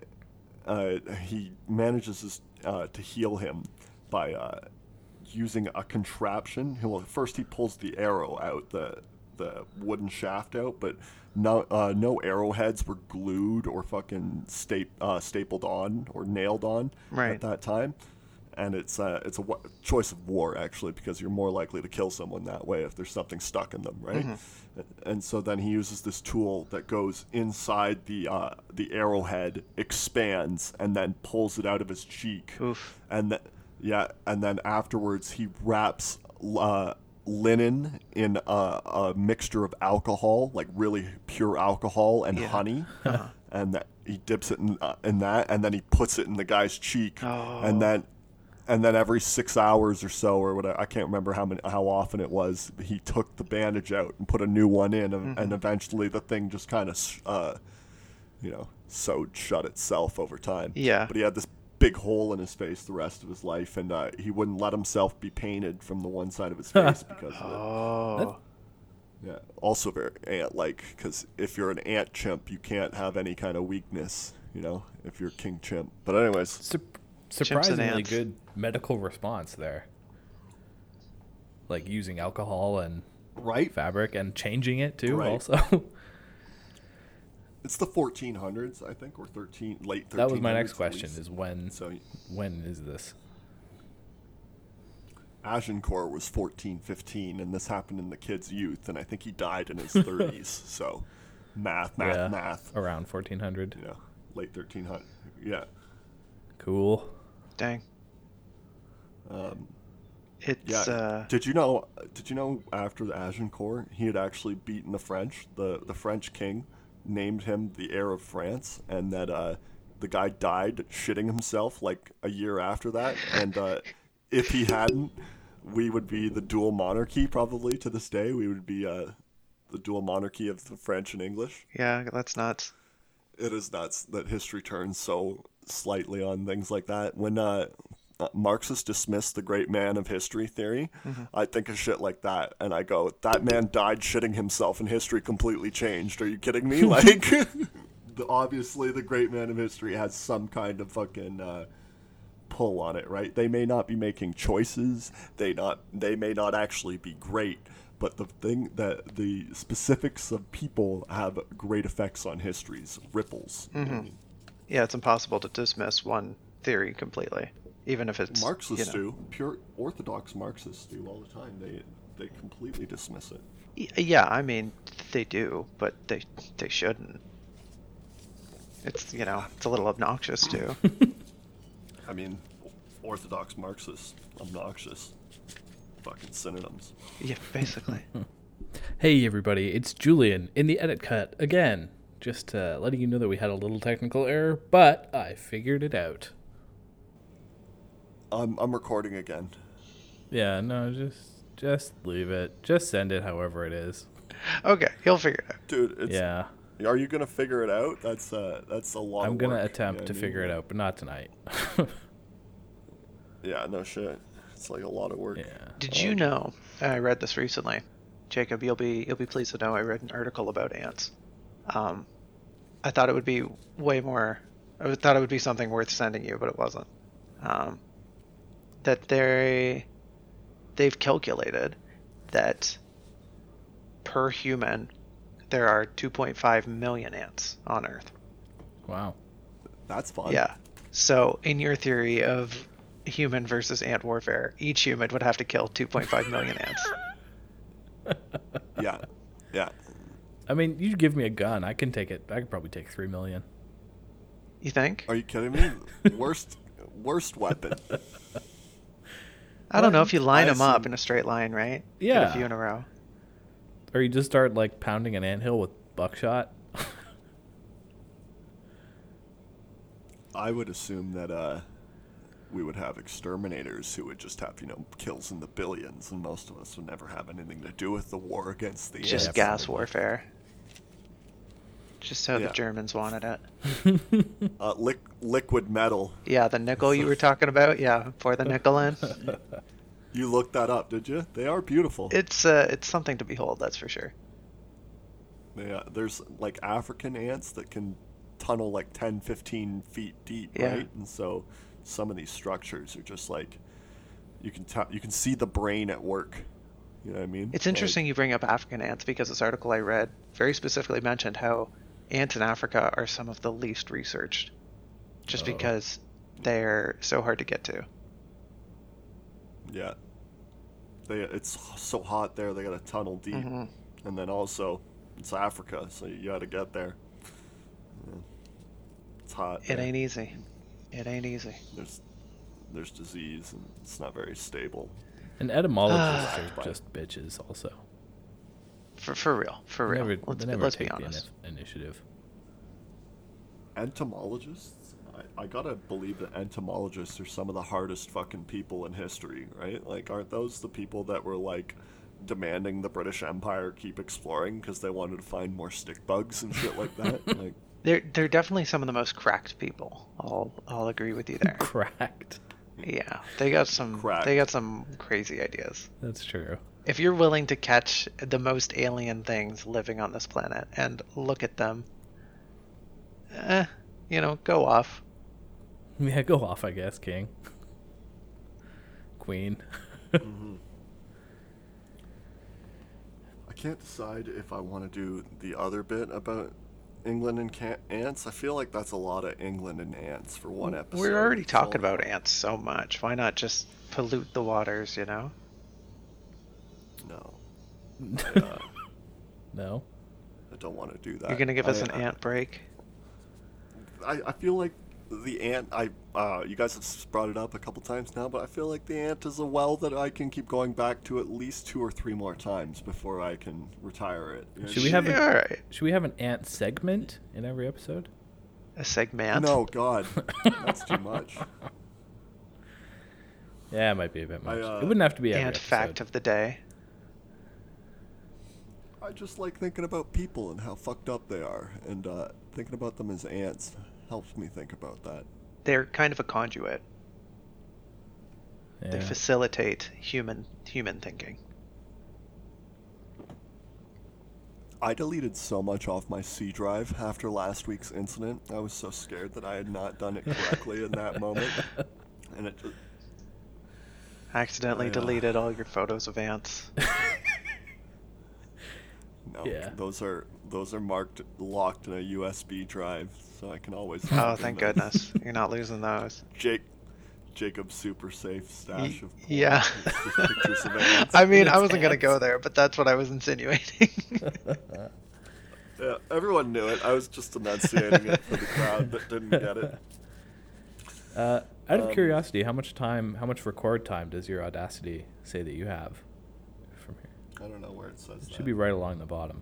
he manages his, uh, to heal him by uh, using a contraption. He, well, first he pulls the arrow out, the the wooden shaft out, but no uh, no arrowheads were glued or fucking sta- uh, stapled on or nailed on Right. at that time. And it's uh, it's a choice of war actually because you're more likely to kill someone that way if there's something stuck in them, right? And so then he uses this tool that goes inside the uh, the arrowhead, expands, and then pulls it out of his cheek Oof. and th- yeah, and then afterwards he wraps uh, linen in a, a mixture of alcohol, like really pure alcohol and Yeah. honey, and that he dips it in, uh, in that, and then he puts it in the guy's cheek, Oh. and then. And then every six hours or so, or whatever, I can't remember how many, how often it was. He took the bandage out and put a new one in, and, and eventually the thing just kind of, uh, you know, sewed shut itself over time. Yeah. But he had this big hole in his face the rest of his life, and uh, he wouldn't let himself be painted from the one side of his face because of it. Oh. Yeah. Also very ant-like, because if you're an ant chimp, you can't have any kind of weakness, you know, if you're king chimp. But anyways, Sup- and surprisingly good medical response there. Like using alcohol and right? fabric and changing it too. Right. Also, It's the 1400s, I think, or 13 late 1300s. that was my next question: least. is when so when is this? Agincourt was 1415, and this happened in the kid's youth, and I think he died in his 30s. So, math, math, yeah, math. around fourteen hundred. You know, late 1300. Yeah. Cool. Dang. Um, It's Yeah. uh did you know? Did you know after the Agincourt, he had actually beaten the French. The the French king named him the heir of France, and that uh, the guy died shitting himself like a year after that. And uh, if he hadn't, we would be the dual monarchy probably to this day. We would be uh, the dual monarchy of the French and English. yeah, that's nuts. It is nuts that history turns so slightly on things like that. When uh, uh, Marxists dismiss the great man of history theory, I think of shit like that, and I go, "That man died shitting himself, and history completely changed." Are you kidding me? Like, the, obviously, the great man of history has some kind of fucking. Uh, pull on it right they may not be making choices they not they may not actually be great but the thing that the specifics of people have great effects on histories ripples you know what I mean? Yeah, it's impossible to dismiss one theory completely, even if it's marxists you know, do pure orthodox marxists do all the time they they completely dismiss it Yeah, I mean they do, but they they shouldn't. It's you know it's a little obnoxious too. i mean orthodox marxists obnoxious fucking synonyms yeah, basically. Hey everybody, it's Julian in the edit cut again. Just uh, letting you know that we had a little technical error, but I figured it out. i'm, I'm recording again Yeah, no, just just leave it. Just send it however it is. Okay, he'll figure it out. Dude, it's, yeah, Are you gonna figure it out? That's uh, that's a lot. I'm gonna work, attempt you know to what figure it out, but not tonight. Yeah, no shit. It's like a lot of work. yeah. Did you know? I read this recently, Jacob. You'll be you'll be pleased to know I read an article about ants. Um, I thought it would be way more. I thought it would be something worth sending you, but it wasn't. Um, that they they've calculated that per human there are 2.5 million ants on Earth. Wow. That's fun. Yeah. So in your theory of human versus ant warfare, each human would have to kill 2.5 million ants. Yeah. Yeah. I mean, you give me a gun, I can take it. I could probably take three million. You think? Are you kidding me? worst worst weapon. I don't know if you line I them up in a straight line, right? Get Yeah. a few in a row. Or you just start like pounding an anthill with buckshot. I would assume that uh, we would have exterminators who would just have you know kills in the billions, and most of us would never have anything to do with the war against the Just ants. gas warfare. Just how Yeah. the Germans wanted it. Uh, liq- liquid metal. Yeah, the nickel you were talking about. Yeah, pour the nickel in. You looked that up, did you? They are beautiful. It's uh, it's something to behold. That's for sure. Yeah, there's like African ants that can tunnel like 10, 15 feet deep, Yeah. right? And so some of these structures are just like you can t- you can see the brain at work. You know what I mean? It's Like, interesting you bring up African ants because this article I read very specifically mentioned how ants in Africa are some of the least researched, just Oh. because they're so hard to get to. yeah. They it's so hot there. They got to tunnel deep, Mhm. and then also it's Africa, so you got to get there. It's hot. It there. ain't easy. It ain't easy. There's there's disease and it's not very stable. And etymologists Ah. are just bitches, also. For for real. For real. never, let's be, never let's be take the honest. ini- initiative. entomologists I, I gotta believe that entomologists are some of the hardest fucking people in history right like aren't those the people that were like demanding the british empire keep exploring because they wanted to find more stick bugs and shit like that like They're they're definitely some of the most cracked people. I'll I'll agree with you there. Cracked. yeah, they got some Cracked. they got some crazy ideas. That's true. If you're willing to catch the most alien things living on this planet and look at them, eh, you know, go off. Yeah, go off, I guess, King. Queen. i can't decide if i want to do the other bit about england and can- ants i feel like that's a lot of england and ants for one episode We're already talking all- about ants so much. Why not just pollute the waters? You know. No I, uh, no. I don't want to do that You're gonna give us I- an I- ant break. I, I feel like the ant. I uh, you guys have brought it up a couple times now, but I feel like the ant is a well that I can keep going back to at least two or three more times before I can retire it. You know, Should we have Yeah, a- all right. Should we have an ant segment in every episode? A segment. No, God, that's too much. Yeah, it might be a bit I, much. uh, it wouldn't have to be every Ant episode. fact of the day. I just like thinking about people and how fucked up they are, and uh, thinking about them as ants helps me think about that. They're kind of a conduit. They facilitate human human thinking. I deleted so much off my C drive after last week's incident. I was so scared that I had not done it correctly in that moment, and it just, Accidentally I, uh, deleted all your photos of ants. No, Yeah. those are those are marked locked in a USB drive, so I can always. Oh, thank them. goodness. You're not losing those. Jake, Jacob's super safe stash Y- of porn. yeah. Pictures of ants. I mean, I wasn't going to go there, but that's what I was insinuating. Yeah, everyone knew it. I was just enunciating it for the crowd that didn't get it. Uh, out of Um, curiosity, how much time, how much record time does your Audacity say that you have from here? I don't know where it says It that. should be right along the bottom.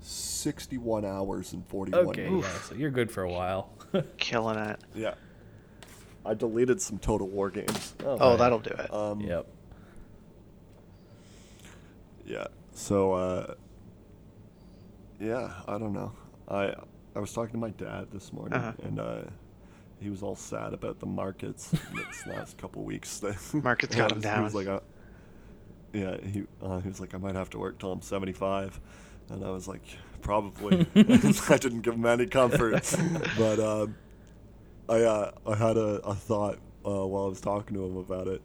61 hours and 41 Okay, minutes. yeah, so you're good for a while. Killing it. Yeah. I deleted some Total War games. Oh, nice. that'll do it. Um, Yep. Yeah. So uh, Yeah, I don't know. I I was talking to my dad this morning, Uh-huh. and uh, he was all sad about the markets this last couple weeks. The Markets got him down. He down. was like, uh, yeah, he uh, he was like, I might have to work till I'm 75, and I was like, probably. I didn't give him any comfort, but um, I uh, I had a, a thought uh, while I was talking to him about it,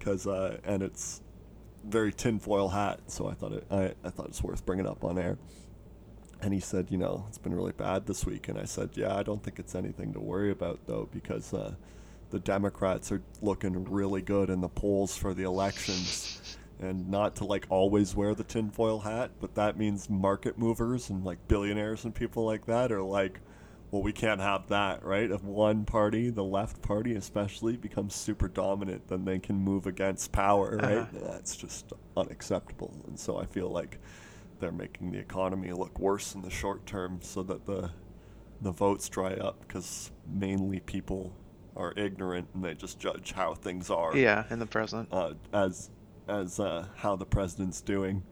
cause uh, and it's very tinfoil hat, so I thought it I, I thought it's worth bringing up on air. And he said, you know, it's been really bad this week. And I said, yeah, I don't think it's anything to worry about though, because uh, the Democrats are looking really good in the polls for the elections. And not to like always wear the tinfoil hat, but that means market movers and like billionaires and people like that are like, well, we can't have that, right? If one party, the left party especially, becomes super dominant, then they can move against power, right? Uh-huh. That's just unacceptable. And so I feel like they're making the economy look worse in the short term so that the the votes dry up because mainly people are ignorant and they just judge how things are Yeah, in the present. uh, as as uh, how the president's doing,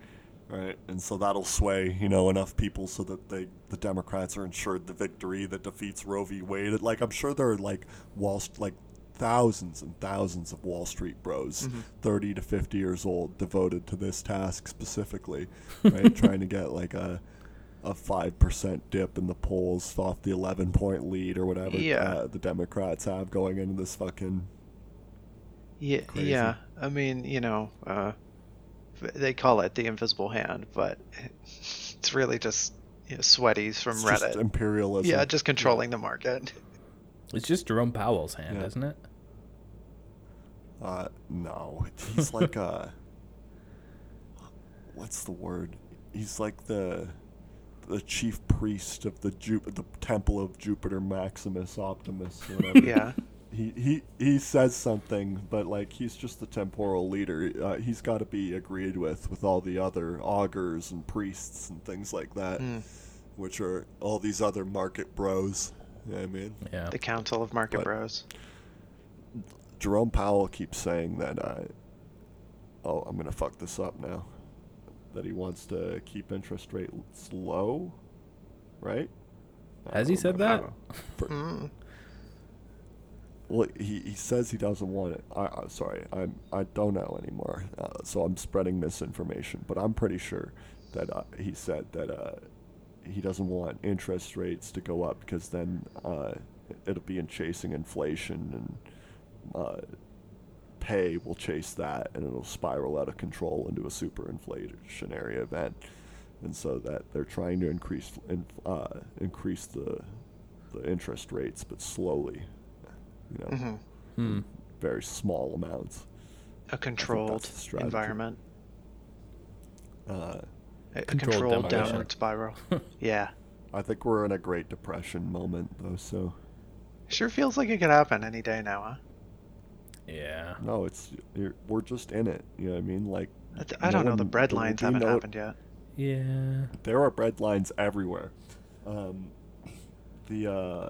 right? And so that'll sway, you know, enough people so that they the Democrats are ensured the victory that defeats Roe v. Wade. Like I'm sure there are like Wall like thousands and thousands of Wall Street bros, 30 to 50 years old, devoted to this task specifically, right? Trying to get like a a five percent dip in the polls off the eleven point lead or whatever Yeah. uh, the Democrats have going into this fucking Yeah, Crazy. yeah. I mean, you know, uh, they call it the invisible hand, but it's really just you know, sweaties from It's Reddit. just imperialism. yeah, just controlling the market. It's just Jerome Powell's hand, Yeah. isn't it? Uh, no, he's like uh, what's the word? He's like the the chief priest of the Ju- the temple of Jupiter Maximus Optimus. Whatever. Yeah. He, he he says something, but like he's just the temporal leader. Uh, he's got to be agreed with with all the other augurs and priests and things like that, Hmm. which are all these other market bros. You know what I mean? Yeah. The Council of Market But- Bros. Jerome Powell keeps saying that. Uh, oh, I'm gonna fuck this up now. That he wants to keep interest rates low, right? Has he don't said that? For- Mm. Well, he, he says he doesn't want it. I, I sorry, I'm I don't know anymore. Uh, so I'm spreading misinformation, but I'm pretty sure that uh, he said that uh, he doesn't want interest rates to go up because then uh, it'll be in chasing inflation and uh, pay will chase that and it'll spiral out of control into a super inflationary event. And so that they're trying to increase in, uh, increase the the interest rates, but slowly, you know, hmm Hmm. very small amounts. A controlled environment. Uh, A a Controlled controlled downward spiral. yeah. I think we're in a Great Depression moment, though. So Sure feels like it could happen any day now, huh? Yeah. no, it's you're, we're just in it. You know what I mean? Like I, I No don't know. The one- bread lines haven't no- happened yet. Yeah. there are bread lines everywhere. Um, the uh,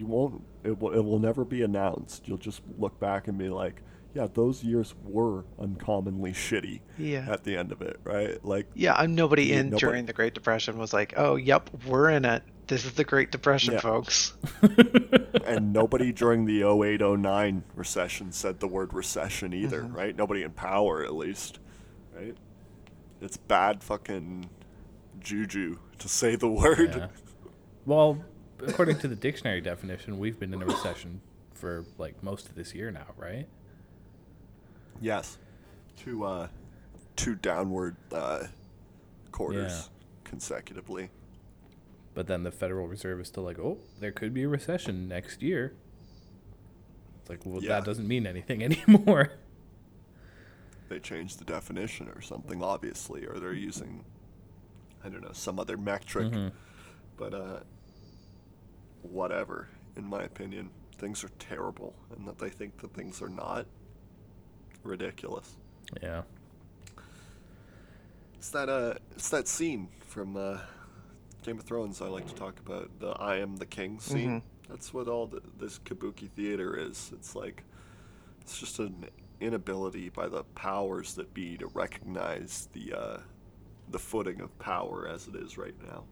you won't. It will. It will never be announced. You'll just look back and be like, "Yeah, those years were uncommonly shitty." Yeah. At the end of it, right? Like, Yeah, I'm nobody Yeah, in nobody- during the Great Depression was like, "Oh, yep, we're in it. This is the Great Depression, Yeah. folks." and nobody during the 0809 recession said the word recession either, Mhm. right? Nobody in power, at least, right? It's bad fucking juju to say the word. Yeah. Well, according to the dictionary definition, we've been in a recession for like most of this year now, right? Yes. Two uh two downward uh quarters Yeah. consecutively. But then the Federal Reserve is still like, oh, there could be a recession next year. It's like, well, Yeah. that doesn't mean anything anymore. They changed the definition or something obviously or they're using I don't know, some other metric. Mhm. But uh whatever, in my opinion. Things are terrible and that they think that things are not ridiculous. Yeah. It's that uh it's that scene from uh Game of Thrones I like to talk about, the I am the king scene. Mhm. That's what all the, this kabuki theater is. It's like it's just an inability by the powers that be to recognize the uh the footing of power as it is right now.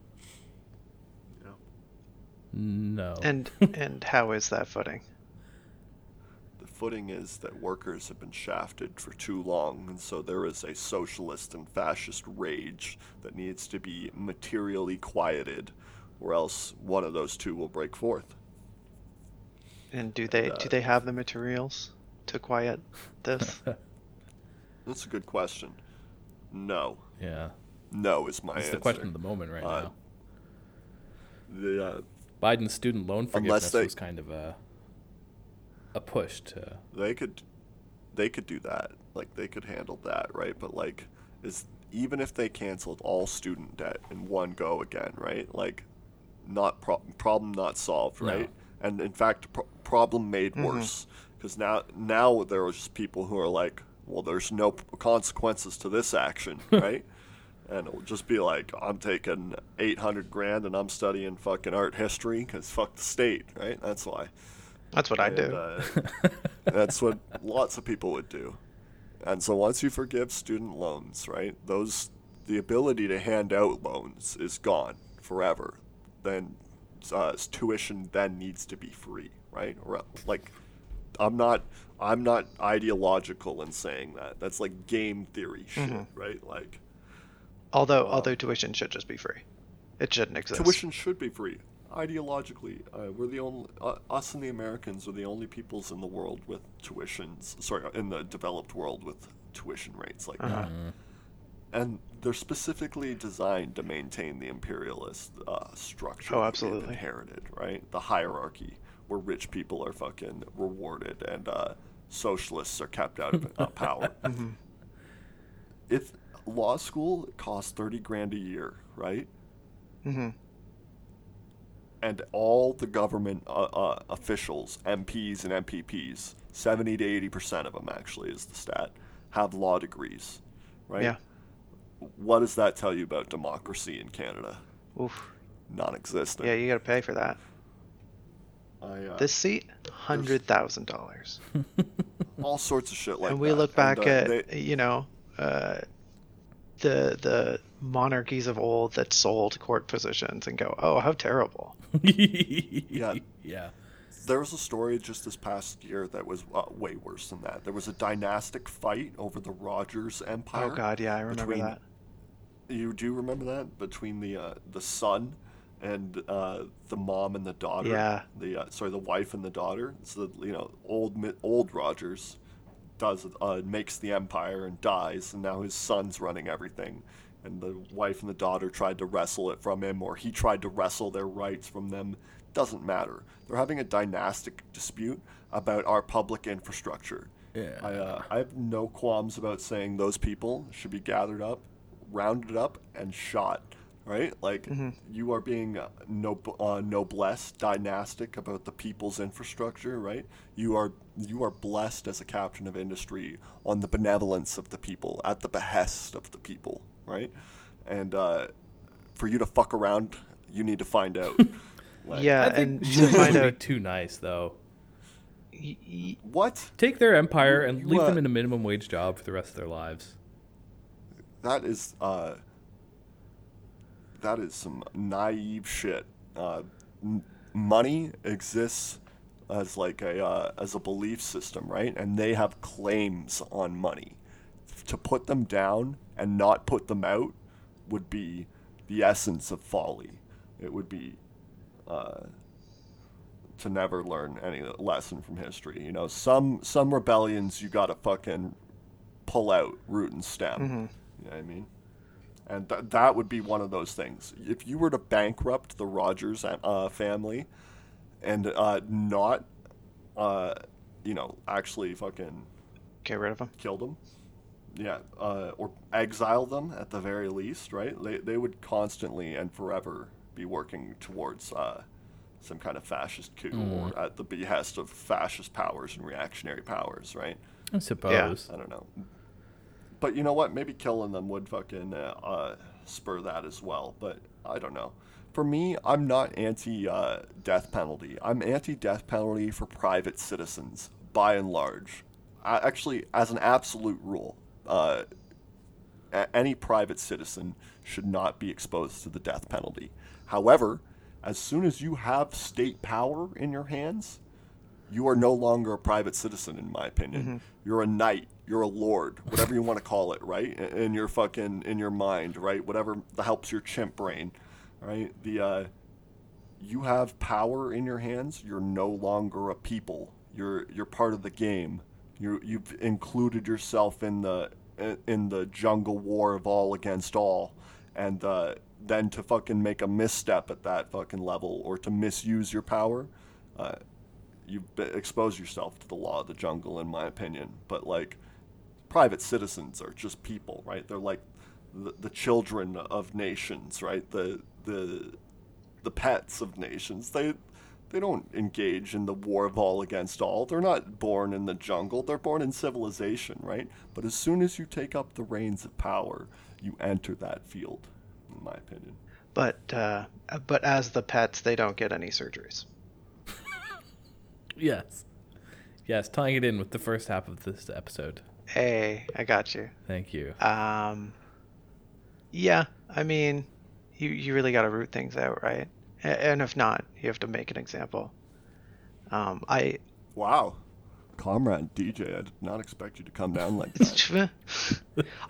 Yeah. No. And and how is that footing? The footing is that workers have been shafted for too long, and so there is a socialist and fascist rage that needs to be materially quieted, or else one of those two will break forth. And do they uh, do they have the materials to quiet this? That's a good question. No. yeah. No is my That's answer. the question of the moment right Uh, now. The, uh, Biden's student loan forgiveness they- was kind of a a push to they could they could do that. Like they could handle that right? But like is even if they canceled all student debt in one go again right? Like not pro- problem not solved No. right? And in fact pro- problem made mm-hmm. worse. Because now now there are just people who are like well there's no consequences to this action right and it will just be like i'm taking 800 grand and i'm studying fucking art history because fuck the state right that's why That's what I and, do. uh, that's what lots of people would do. And so once you forgive student loans, right, those the ability to hand out loans is gone forever. Then uh, tuition then needs to be free, right? Or like, I'm not I'm not ideological in saying that. That's like game theory shit, Mm-hmm. right? Like although uh, although tuition should just be free. It shouldn't exist. tuition should be free. Ideologically, uh, we're the only uh, us and the Americans are the only peoples in the world with tuitions. Sorry, in the developed world with tuition rates like Uh-huh. that, and they're specifically designed to maintain the imperialist uh, structure Oh, absolutely. inherited. Right, the hierarchy where rich people are fucking rewarded and uh, socialists are kept out of uh, power. Mm-hmm. If law school costs thirty grand a year, right? Mm-hmm. and all the government uh, uh, officials, MPs and MPPs, 70 to 80 percent of them actually is the stat, have law degrees, right? Yeah. What does that tell you about democracy in Canada? Oof. Non-existent. Yeah, you got to pay for that. I, uh, This seat, hundred thousand dollars. all sorts of shit like and we that. look back And, uh, at they- you know uh, the the monarchies of old that sold court positions and go, oh, how terrible. yeah. Yeah. there was a story just this past year that was uh, way worse than that. There was a dynastic fight over the Rogers Empire. Oh God, yeah, I remember between- that. You do remember that between the uh, the son and uh, the mom and the daughter. Yeah. The uh, sorry, the wife and the daughter. So you know, old old Rogers does uh, makes the empire and dies, and now his son's running everything. And the wife and the daughter tried to wrestle it from him, or he tried to wrestle their rights from them. Doesn't matter. They're having a dynastic dispute about our public infrastructure. Yeah. I, uh, I have no qualms about saying those people should be gathered up, rounded up, and shot. Right? Like you are being uh, nob- uh, noblesse dynastic about the people's infrastructure. Right? You are you are blessed as a captain of industry on the benevolence of the people, at the behest of the people. Right? And uh, for you to fuck around, you need to find out. Like, yeah, I think and you to find be out too nice though. y- y- What? Take their empire and leave What? them in a minimum wage job for the rest of their lives. that is uh that is some naive shit. Uh m- money exists as like a uh, as a belief system right? And they have claims on money. To put them down and not put them out would be the essence of folly. It would be uh to never learn any lesson from history you know? Some some rebellions you gotta fucking pull out root and stem. You know what I mean? And th- that would be one of those things. If you were to bankrupt the Rogers uh, family and uh, not, uh, you know, actually fucking get rid of them. kill them, yeah, uh, or exile them at the very least, right? They, they would constantly and forever be working towards uh, some kind of fascist coup or at the behest of fascist powers and reactionary powers, right? I suppose. Yeah. I don't know. But you know what? Maybe killing them would fucking uh, uh, spur that as well. But I don't know. For me, I'm not anti uh, death penalty. I'm anti death penalty for private citizens, by and large. I, actually, as an absolute rule, uh, a- any private citizen should not be exposed to the death penalty. However, as soon as you have state power in your hands, you are no longer a private citizen, in my opinion. You're a knight. You're a lord, whatever you want to call it, right? In- your fucking, in your mind, right? Whatever that helps your chimp brain, right? The, uh, you have power in your hands. You're no longer a people. You're you're part of the game. You you've included yourself in the in the jungle war of all against all, and uh, then to fucking make a misstep at that fucking level or to misuse your power, uh, you expose yourself to the law of the jungle, in my opinion. But like, private citizens are just people, right? They're like the, the children of nations, right? The the the pets of nations. They they don't engage in the war of all against all. They're not born in the jungle. They're born in civilization, right? But as soon as you take up the reins of power, you enter that field, in my opinion. But uh, but as the pets, they don't get any surgeries. Yes. Yes, tying it in with the first half of this episode. Hey, I got you. Thank you. Um, yeah, I mean, you you really got to root things out, right? And if not, you have to make an example. Um, I Wow. Comrade DJ, I did not expect you to come down like that.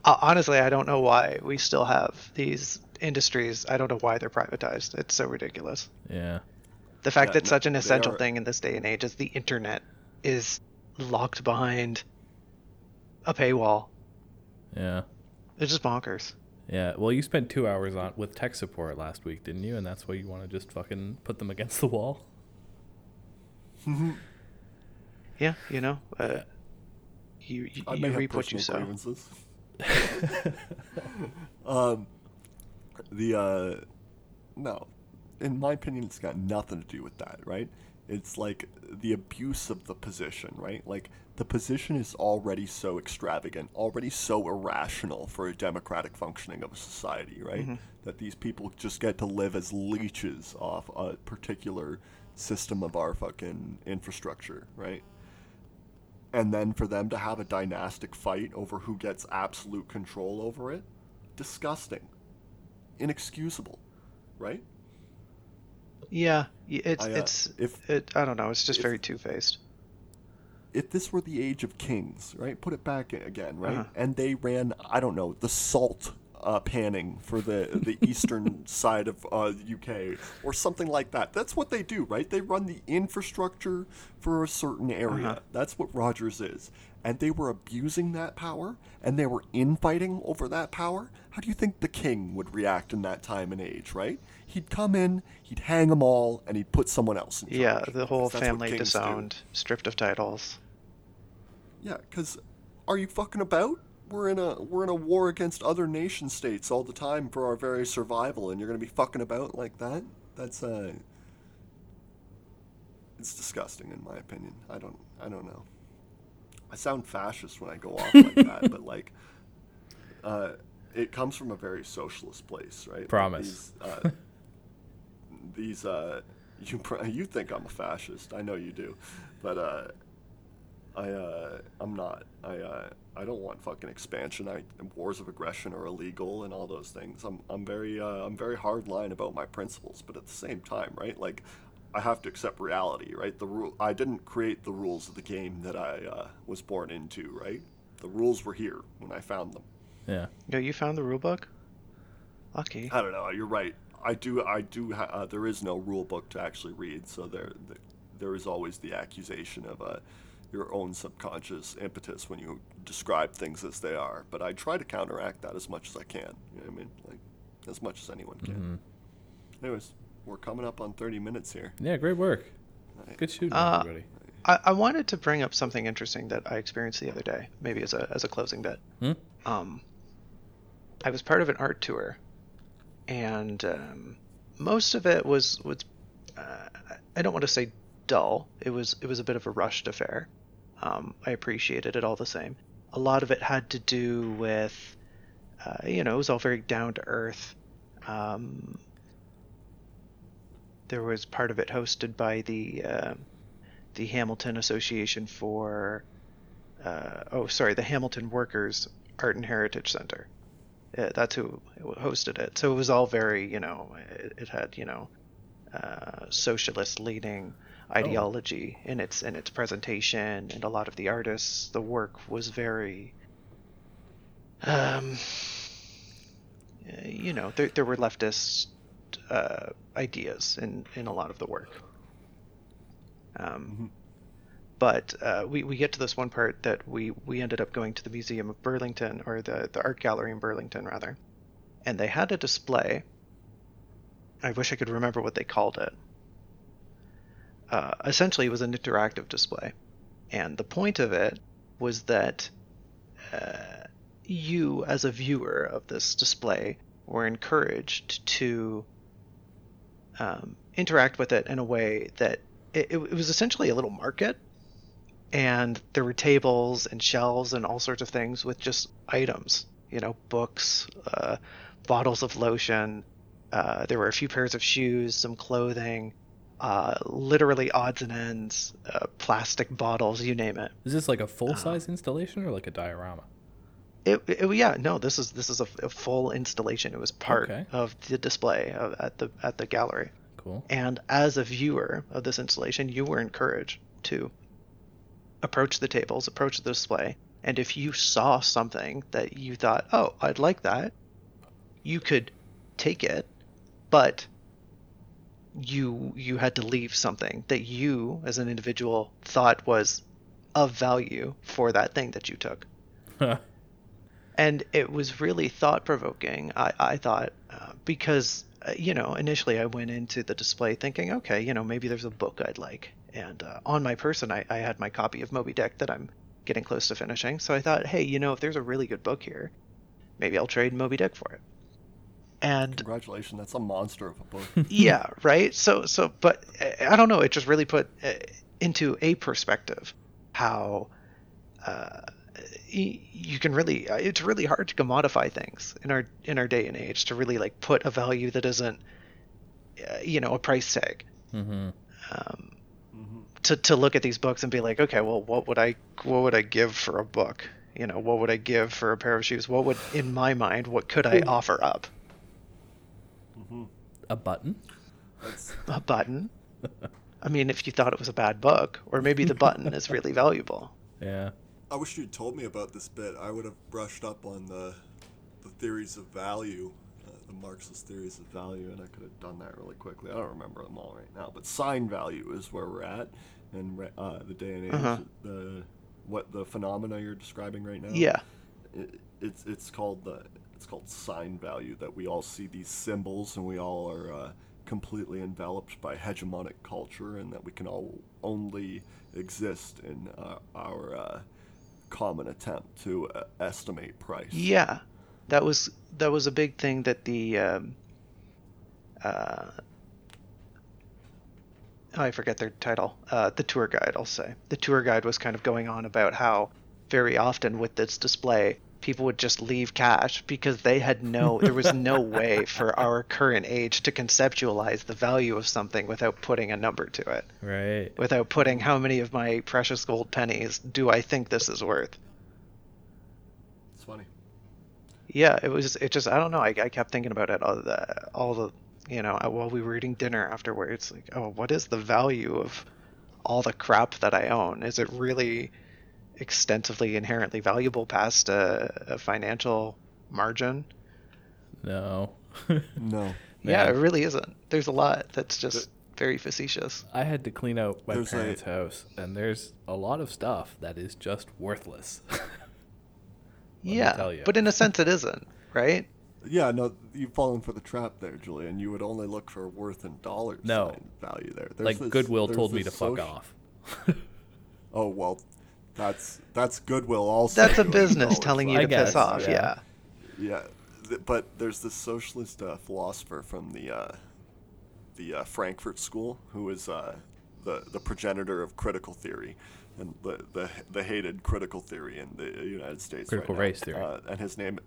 Uh, honestly, I don't know why we still have these industries. I don't know why they're privatized. It's so ridiculous. Yeah. The fact Yeah, that no, such an essential are- thing in this day and age as the internet is locked behind a paywall. Yeah. It's just bonkers. Yeah. Well, you spent two hours on with tech support last week, didn't you? And that's why you want to just fucking put them against the wall. Yeah, you know, uh, you you, I you may have reap what you personal sow. um, the uh, no, in my opinion, it's got nothing to do with that, right? It's like the abuse of the position, right? Like the position is already so extravagant, already so irrational for a democratic functioning of a society, right? That these people just get to live as leeches off a particular system of our fucking infrastructure, right? and then for them to have a dynastic fight over who gets absolute control over it disgusting inexcusable right Yeah, it's I, uh, it's if- it. I don't know. It's just if- very two faced. If this were the age of kings right put it back again right Uh-huh. and they ran i don't know the salt uh, panning for the the eastern side of uh, UK or something like that. That's what they do, right? They run the infrastructure for a certain area. Uh-huh. That's what Rogers is. And they were abusing that power and they were infighting over that power. How do you think the king would react in that time and age, right? He'd come in, he'd hang them all, and he'd put someone else in charge. Yeah, the whole because that's what family kings do. disowned, stripped of titles. Yeah, because are you fucking about? We're in a we're in a war against other nation states all the time for our very survival, and you're gonna be fucking about like that? That's uh, it's disgusting in my opinion. I don't I don't know. I sound fascist when I go off like that, but like, uh, it comes from a very socialist place, right? Like Promise. These, uh, these uh, you you think I'm a fascist? I know you do, but uh. I uh, I'm not. I uh, I don't want fucking expansion. I wars of aggression are illegal and all those things. I'm I'm very uh, I'm very hard line about my principles, but at the same time, right? Like I have to accept reality, right? The rule I didn't create the rules of the game that I uh, was born into, right? The rules were here when I found them. Yeah. No, you found the rule book. Lucky. I don't know. You're right. I do. I do. Ha- uh, there is no rule book to actually read, so there, there, there is always the accusation of uh, your own subconscious impetus when you describe things as they are. But I try to counteract that as much as I can. You know what I mean? Like as much as anyone can. Mm-hmm. Anyways, we're coming up on 30 minutes here. Yeah. Great work. Good shooting, Uh, everybody. I, I wanted to bring up something interesting that I experienced the other day, maybe as a as a closing bit. Hmm? Um, I was part of an art tour, and um, most of it was was uh, I don't want to say dull. It was it was a bit of a rushed affair. Um, I appreciated it all the same. A lot of it had to do with, uh, you know, it was all very down to earth. Um, there was part of it hosted by the uh, the Hamilton Association for, uh, oh sorry, the Hamilton Workers Art and Heritage Center. Uh, that's who hosted it. So it was all very, you know, it, it had, you know, uh, socialist leaning ideology in its in its presentation, and a lot of the artists, the work was very, um, you know, there there were leftist uh, ideas in in a lot of the work. Um, But uh, we, we get to this one part that we, we ended up going to the Museum of Burlington, or the, the art gallery in Burlington, rather. And they had a display. I wish I could remember what they called it. Uh, essentially, it was an interactive display. And the point of it was that uh, you, as a viewer of this display, were encouraged to um, interact with it in a way that it, it was essentially a little market and there were tables and shelves and all sorts of things with just items you know books uh, bottles of lotion uh, there were a few pairs of shoes some clothing uh, literally odds and ends uh, plastic bottles you name it Is this like a full size installation or like a diorama? it, it yeah no this is this is a, a full installation it was part Okay. of the display of, at the at the gallery Cool. And as a viewer of this installation, you were encouraged to approach the tables, approach the display, and if you saw something that you thought, "Oh, I'd like that," you could take it, but you you had to leave something that you as an individual thought was of value for that thing that you took and it was really thought provoking. I, I thought uh, because uh, you know initially I went into the display thinking, okay, you know maybe there's a book I'd like, and uh, on my person I, I had my copy of Moby Dick that I'm getting close to finishing. So I thought, hey, you know if there's a really good book here, maybe I'll trade Moby Dick for it. And Congratulations, that's a monster of a book. yeah right? So so but uh, i don't know it just really put uh, into a perspective how uh, you can really uh, it's really hard to commodify things in our in our day and age to really like put a value that isn't uh, you know a price tag. Mm-hmm. um, to, to look at these books and be like okay well what would i what would i give for a book? You know what would i give for a pair of shoes? What would in my mind what could i offer up A button? That's a button. I mean, if you thought it was a bad book, or maybe the button is really valuable. Yeah. I wish you'd told me about this bit. I would have brushed up on the the theories of value, uh, the Marxist theories of value, and I could have done that really quickly. I don't remember them all right now, but sign value is where we're at, and re- uh, the day and age, Uh-huh. the what the phenomena you're describing right now. Yeah. it, it's it's called the it's called sign value that we all see these symbols and we all are uh, completely enveloped by hegemonic culture and that we can all only exist in uh, our uh, common attempt to uh, estimate price. Yeah, that was that was a big thing that the um, uh, oh, I forget their title. Uh, the tour guide, I'll say. The tour guide was kind of going on about how very often with this display, people would just leave cash because they had no, there was no way for our current age to conceptualize the value of something without putting a number to it, Right. without putting how many of my precious gold pennies do I think this is worth. It's funny. yeah it was it just i don't know i, I kept thinking about it all the all the you know uh, while we were eating dinner afterwards like oh what is the value of all the crap that i own is it really extensively inherently valuable past a, a financial margin No. No. yeah Man. it really isn't there's a lot that's just very facetious I had to clean out my There's a- parents' house, and there's a lot of stuff that is just worthless. yeah tell ya. but in a sense it isn't right Yeah, no, you've fallen for the trap there, Julian. You would only look for worth in dollars No. value there. There's like this- Goodwill told me to this fuck soci- off. Oh well, that's that's Goodwill also. that's a business telling you sign I to piss off yeah. yeah Yeah, but there's this socialist uh, philosopher from the uh, the uh, Frankfurt School who is uh, the the progenitor of critical theory and the the, the hated critical theory in the United States. Critical right now. race theory. Uh, and his name,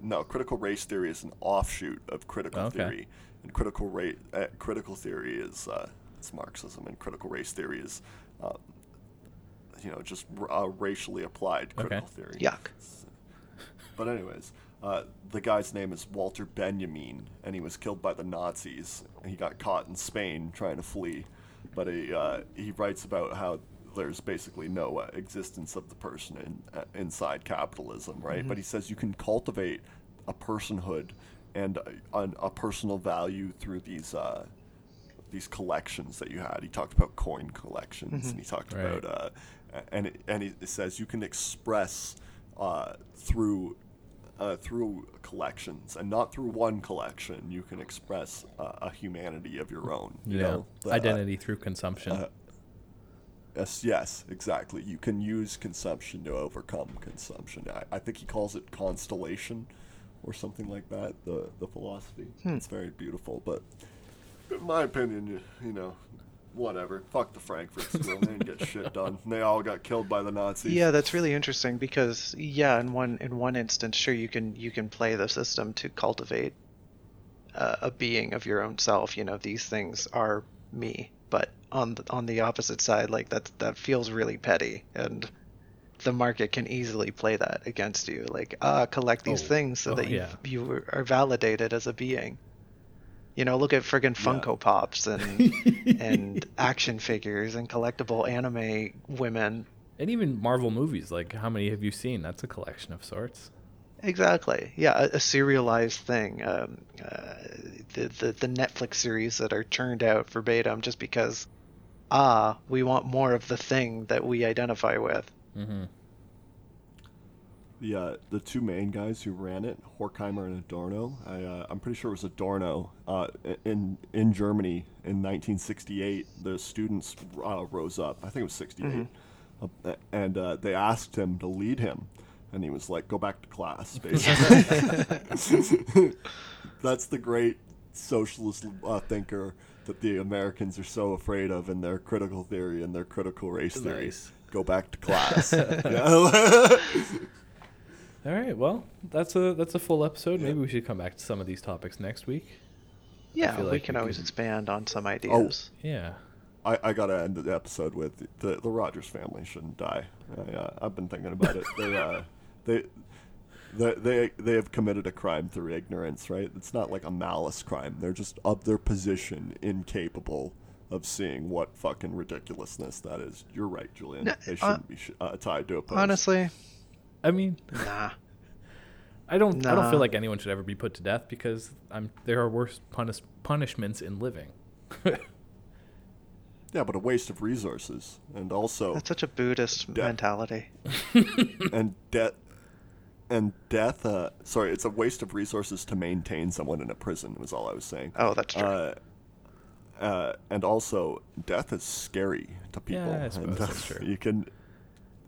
no, critical race theory is an offshoot of critical Okay. theory, and critical rate uh, critical theory is uh, it's Marxism, and critical race theory is. Um, you know, just r- uh, racially applied Okay. critical theory. yuck But anyways, Uh, the guy's name is Walter Benjamin, and he was killed by the Nazis. He got caught in Spain trying to flee, but he uh, he writes about how there's basically no uh, existence of the person in, uh, inside capitalism, right? But he says you can cultivate a personhood and a, a personal value through these uh, these collections that you had. He talked about coin collections, and he talked Right. about uh, and it, and it says you can express uh, through uh, through collections and not through one collection. You can express uh, a humanity of your own. You yeah. know, The, uh, Identity through consumption. uh, Yes, yes, exactly. You can use consumption to overcome consumption. I, I think he calls it constellation or something like that, the, the philosophy. It's very beautiful, but in my opinion, you, you know, whatever. Fuck the Frankfurt School. they didn't get shit done. They all got killed by the Nazis. Yeah, that's really interesting because yeah, in one in one instance, sure you can you can play the system to cultivate uh, a being of your own self. You know, these things are me. But on the, on the opposite side, like that that feels really petty, and the market can easily play that against you. Like, ah, collect these Oh, things so oh, that you yeah. you are validated as a being. You know, look at friggin' Yeah. Funko Pops and and action figures and collectible anime women and even Marvel movies. Like, how many have you seen? That's a collection of sorts. Exactly. Yeah, a, a serialized thing. Um, uh, the, the the Netflix series that are churned out verbatim just because, ah, we want more of the thing that we identify with. Mm-hmm. The uh, the two main guys who ran it, Horkheimer and Adorno. I uh, I'm pretty sure it was Adorno. Uh, in in Germany in 1968, the students uh, rose up. I think it was 68, uh, and uh, they asked him to lead him, and he was like, "Go back to class." Basically, that's the great socialist uh, thinker that the Americans are so afraid of in their critical theory and their critical race theory. Go back to class. Yeah. All right. Well, that's a that's a full episode. Maybe we should come back to some of these topics next week. Yeah, we like can we always can- expand on some ideas. Yeah. I, I gotta end the episode with the the Rogers family shouldn't die. I, uh, I've been thinking about it. They uh, they. They, they, they have committed a crime through ignorance, right? It's not like a malice crime. They're just of their position incapable of seeing what fucking ridiculousness that is. You're right, Julian. No, They uh, shouldn't be sh- uh, tied to a post. Honestly, I mean, nah. I don't. I don't feel like anyone should ever be put to death because I'm. There are worse punish, punishments in living. yeah, but a waste of resources, and also That's such a Buddhist Death. mentality. and death and death uh sorry it's a waste of resources to maintain someone in a prison was all i was saying Oh, that's true. uh, uh, and also death is scary to people Yeah, I suppose and, uh, that's true. you can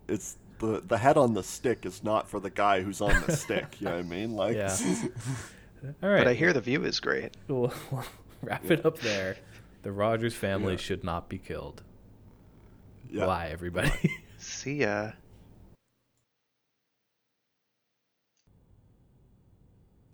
it's the the head on the stick is not for the guy who's on the stick you know what i mean like Yeah. All right. But I hear the view is great. We'll, we'll wrap it up there. The Rogers family Yeah. should not be killed. yeah Why, everybody? See ya.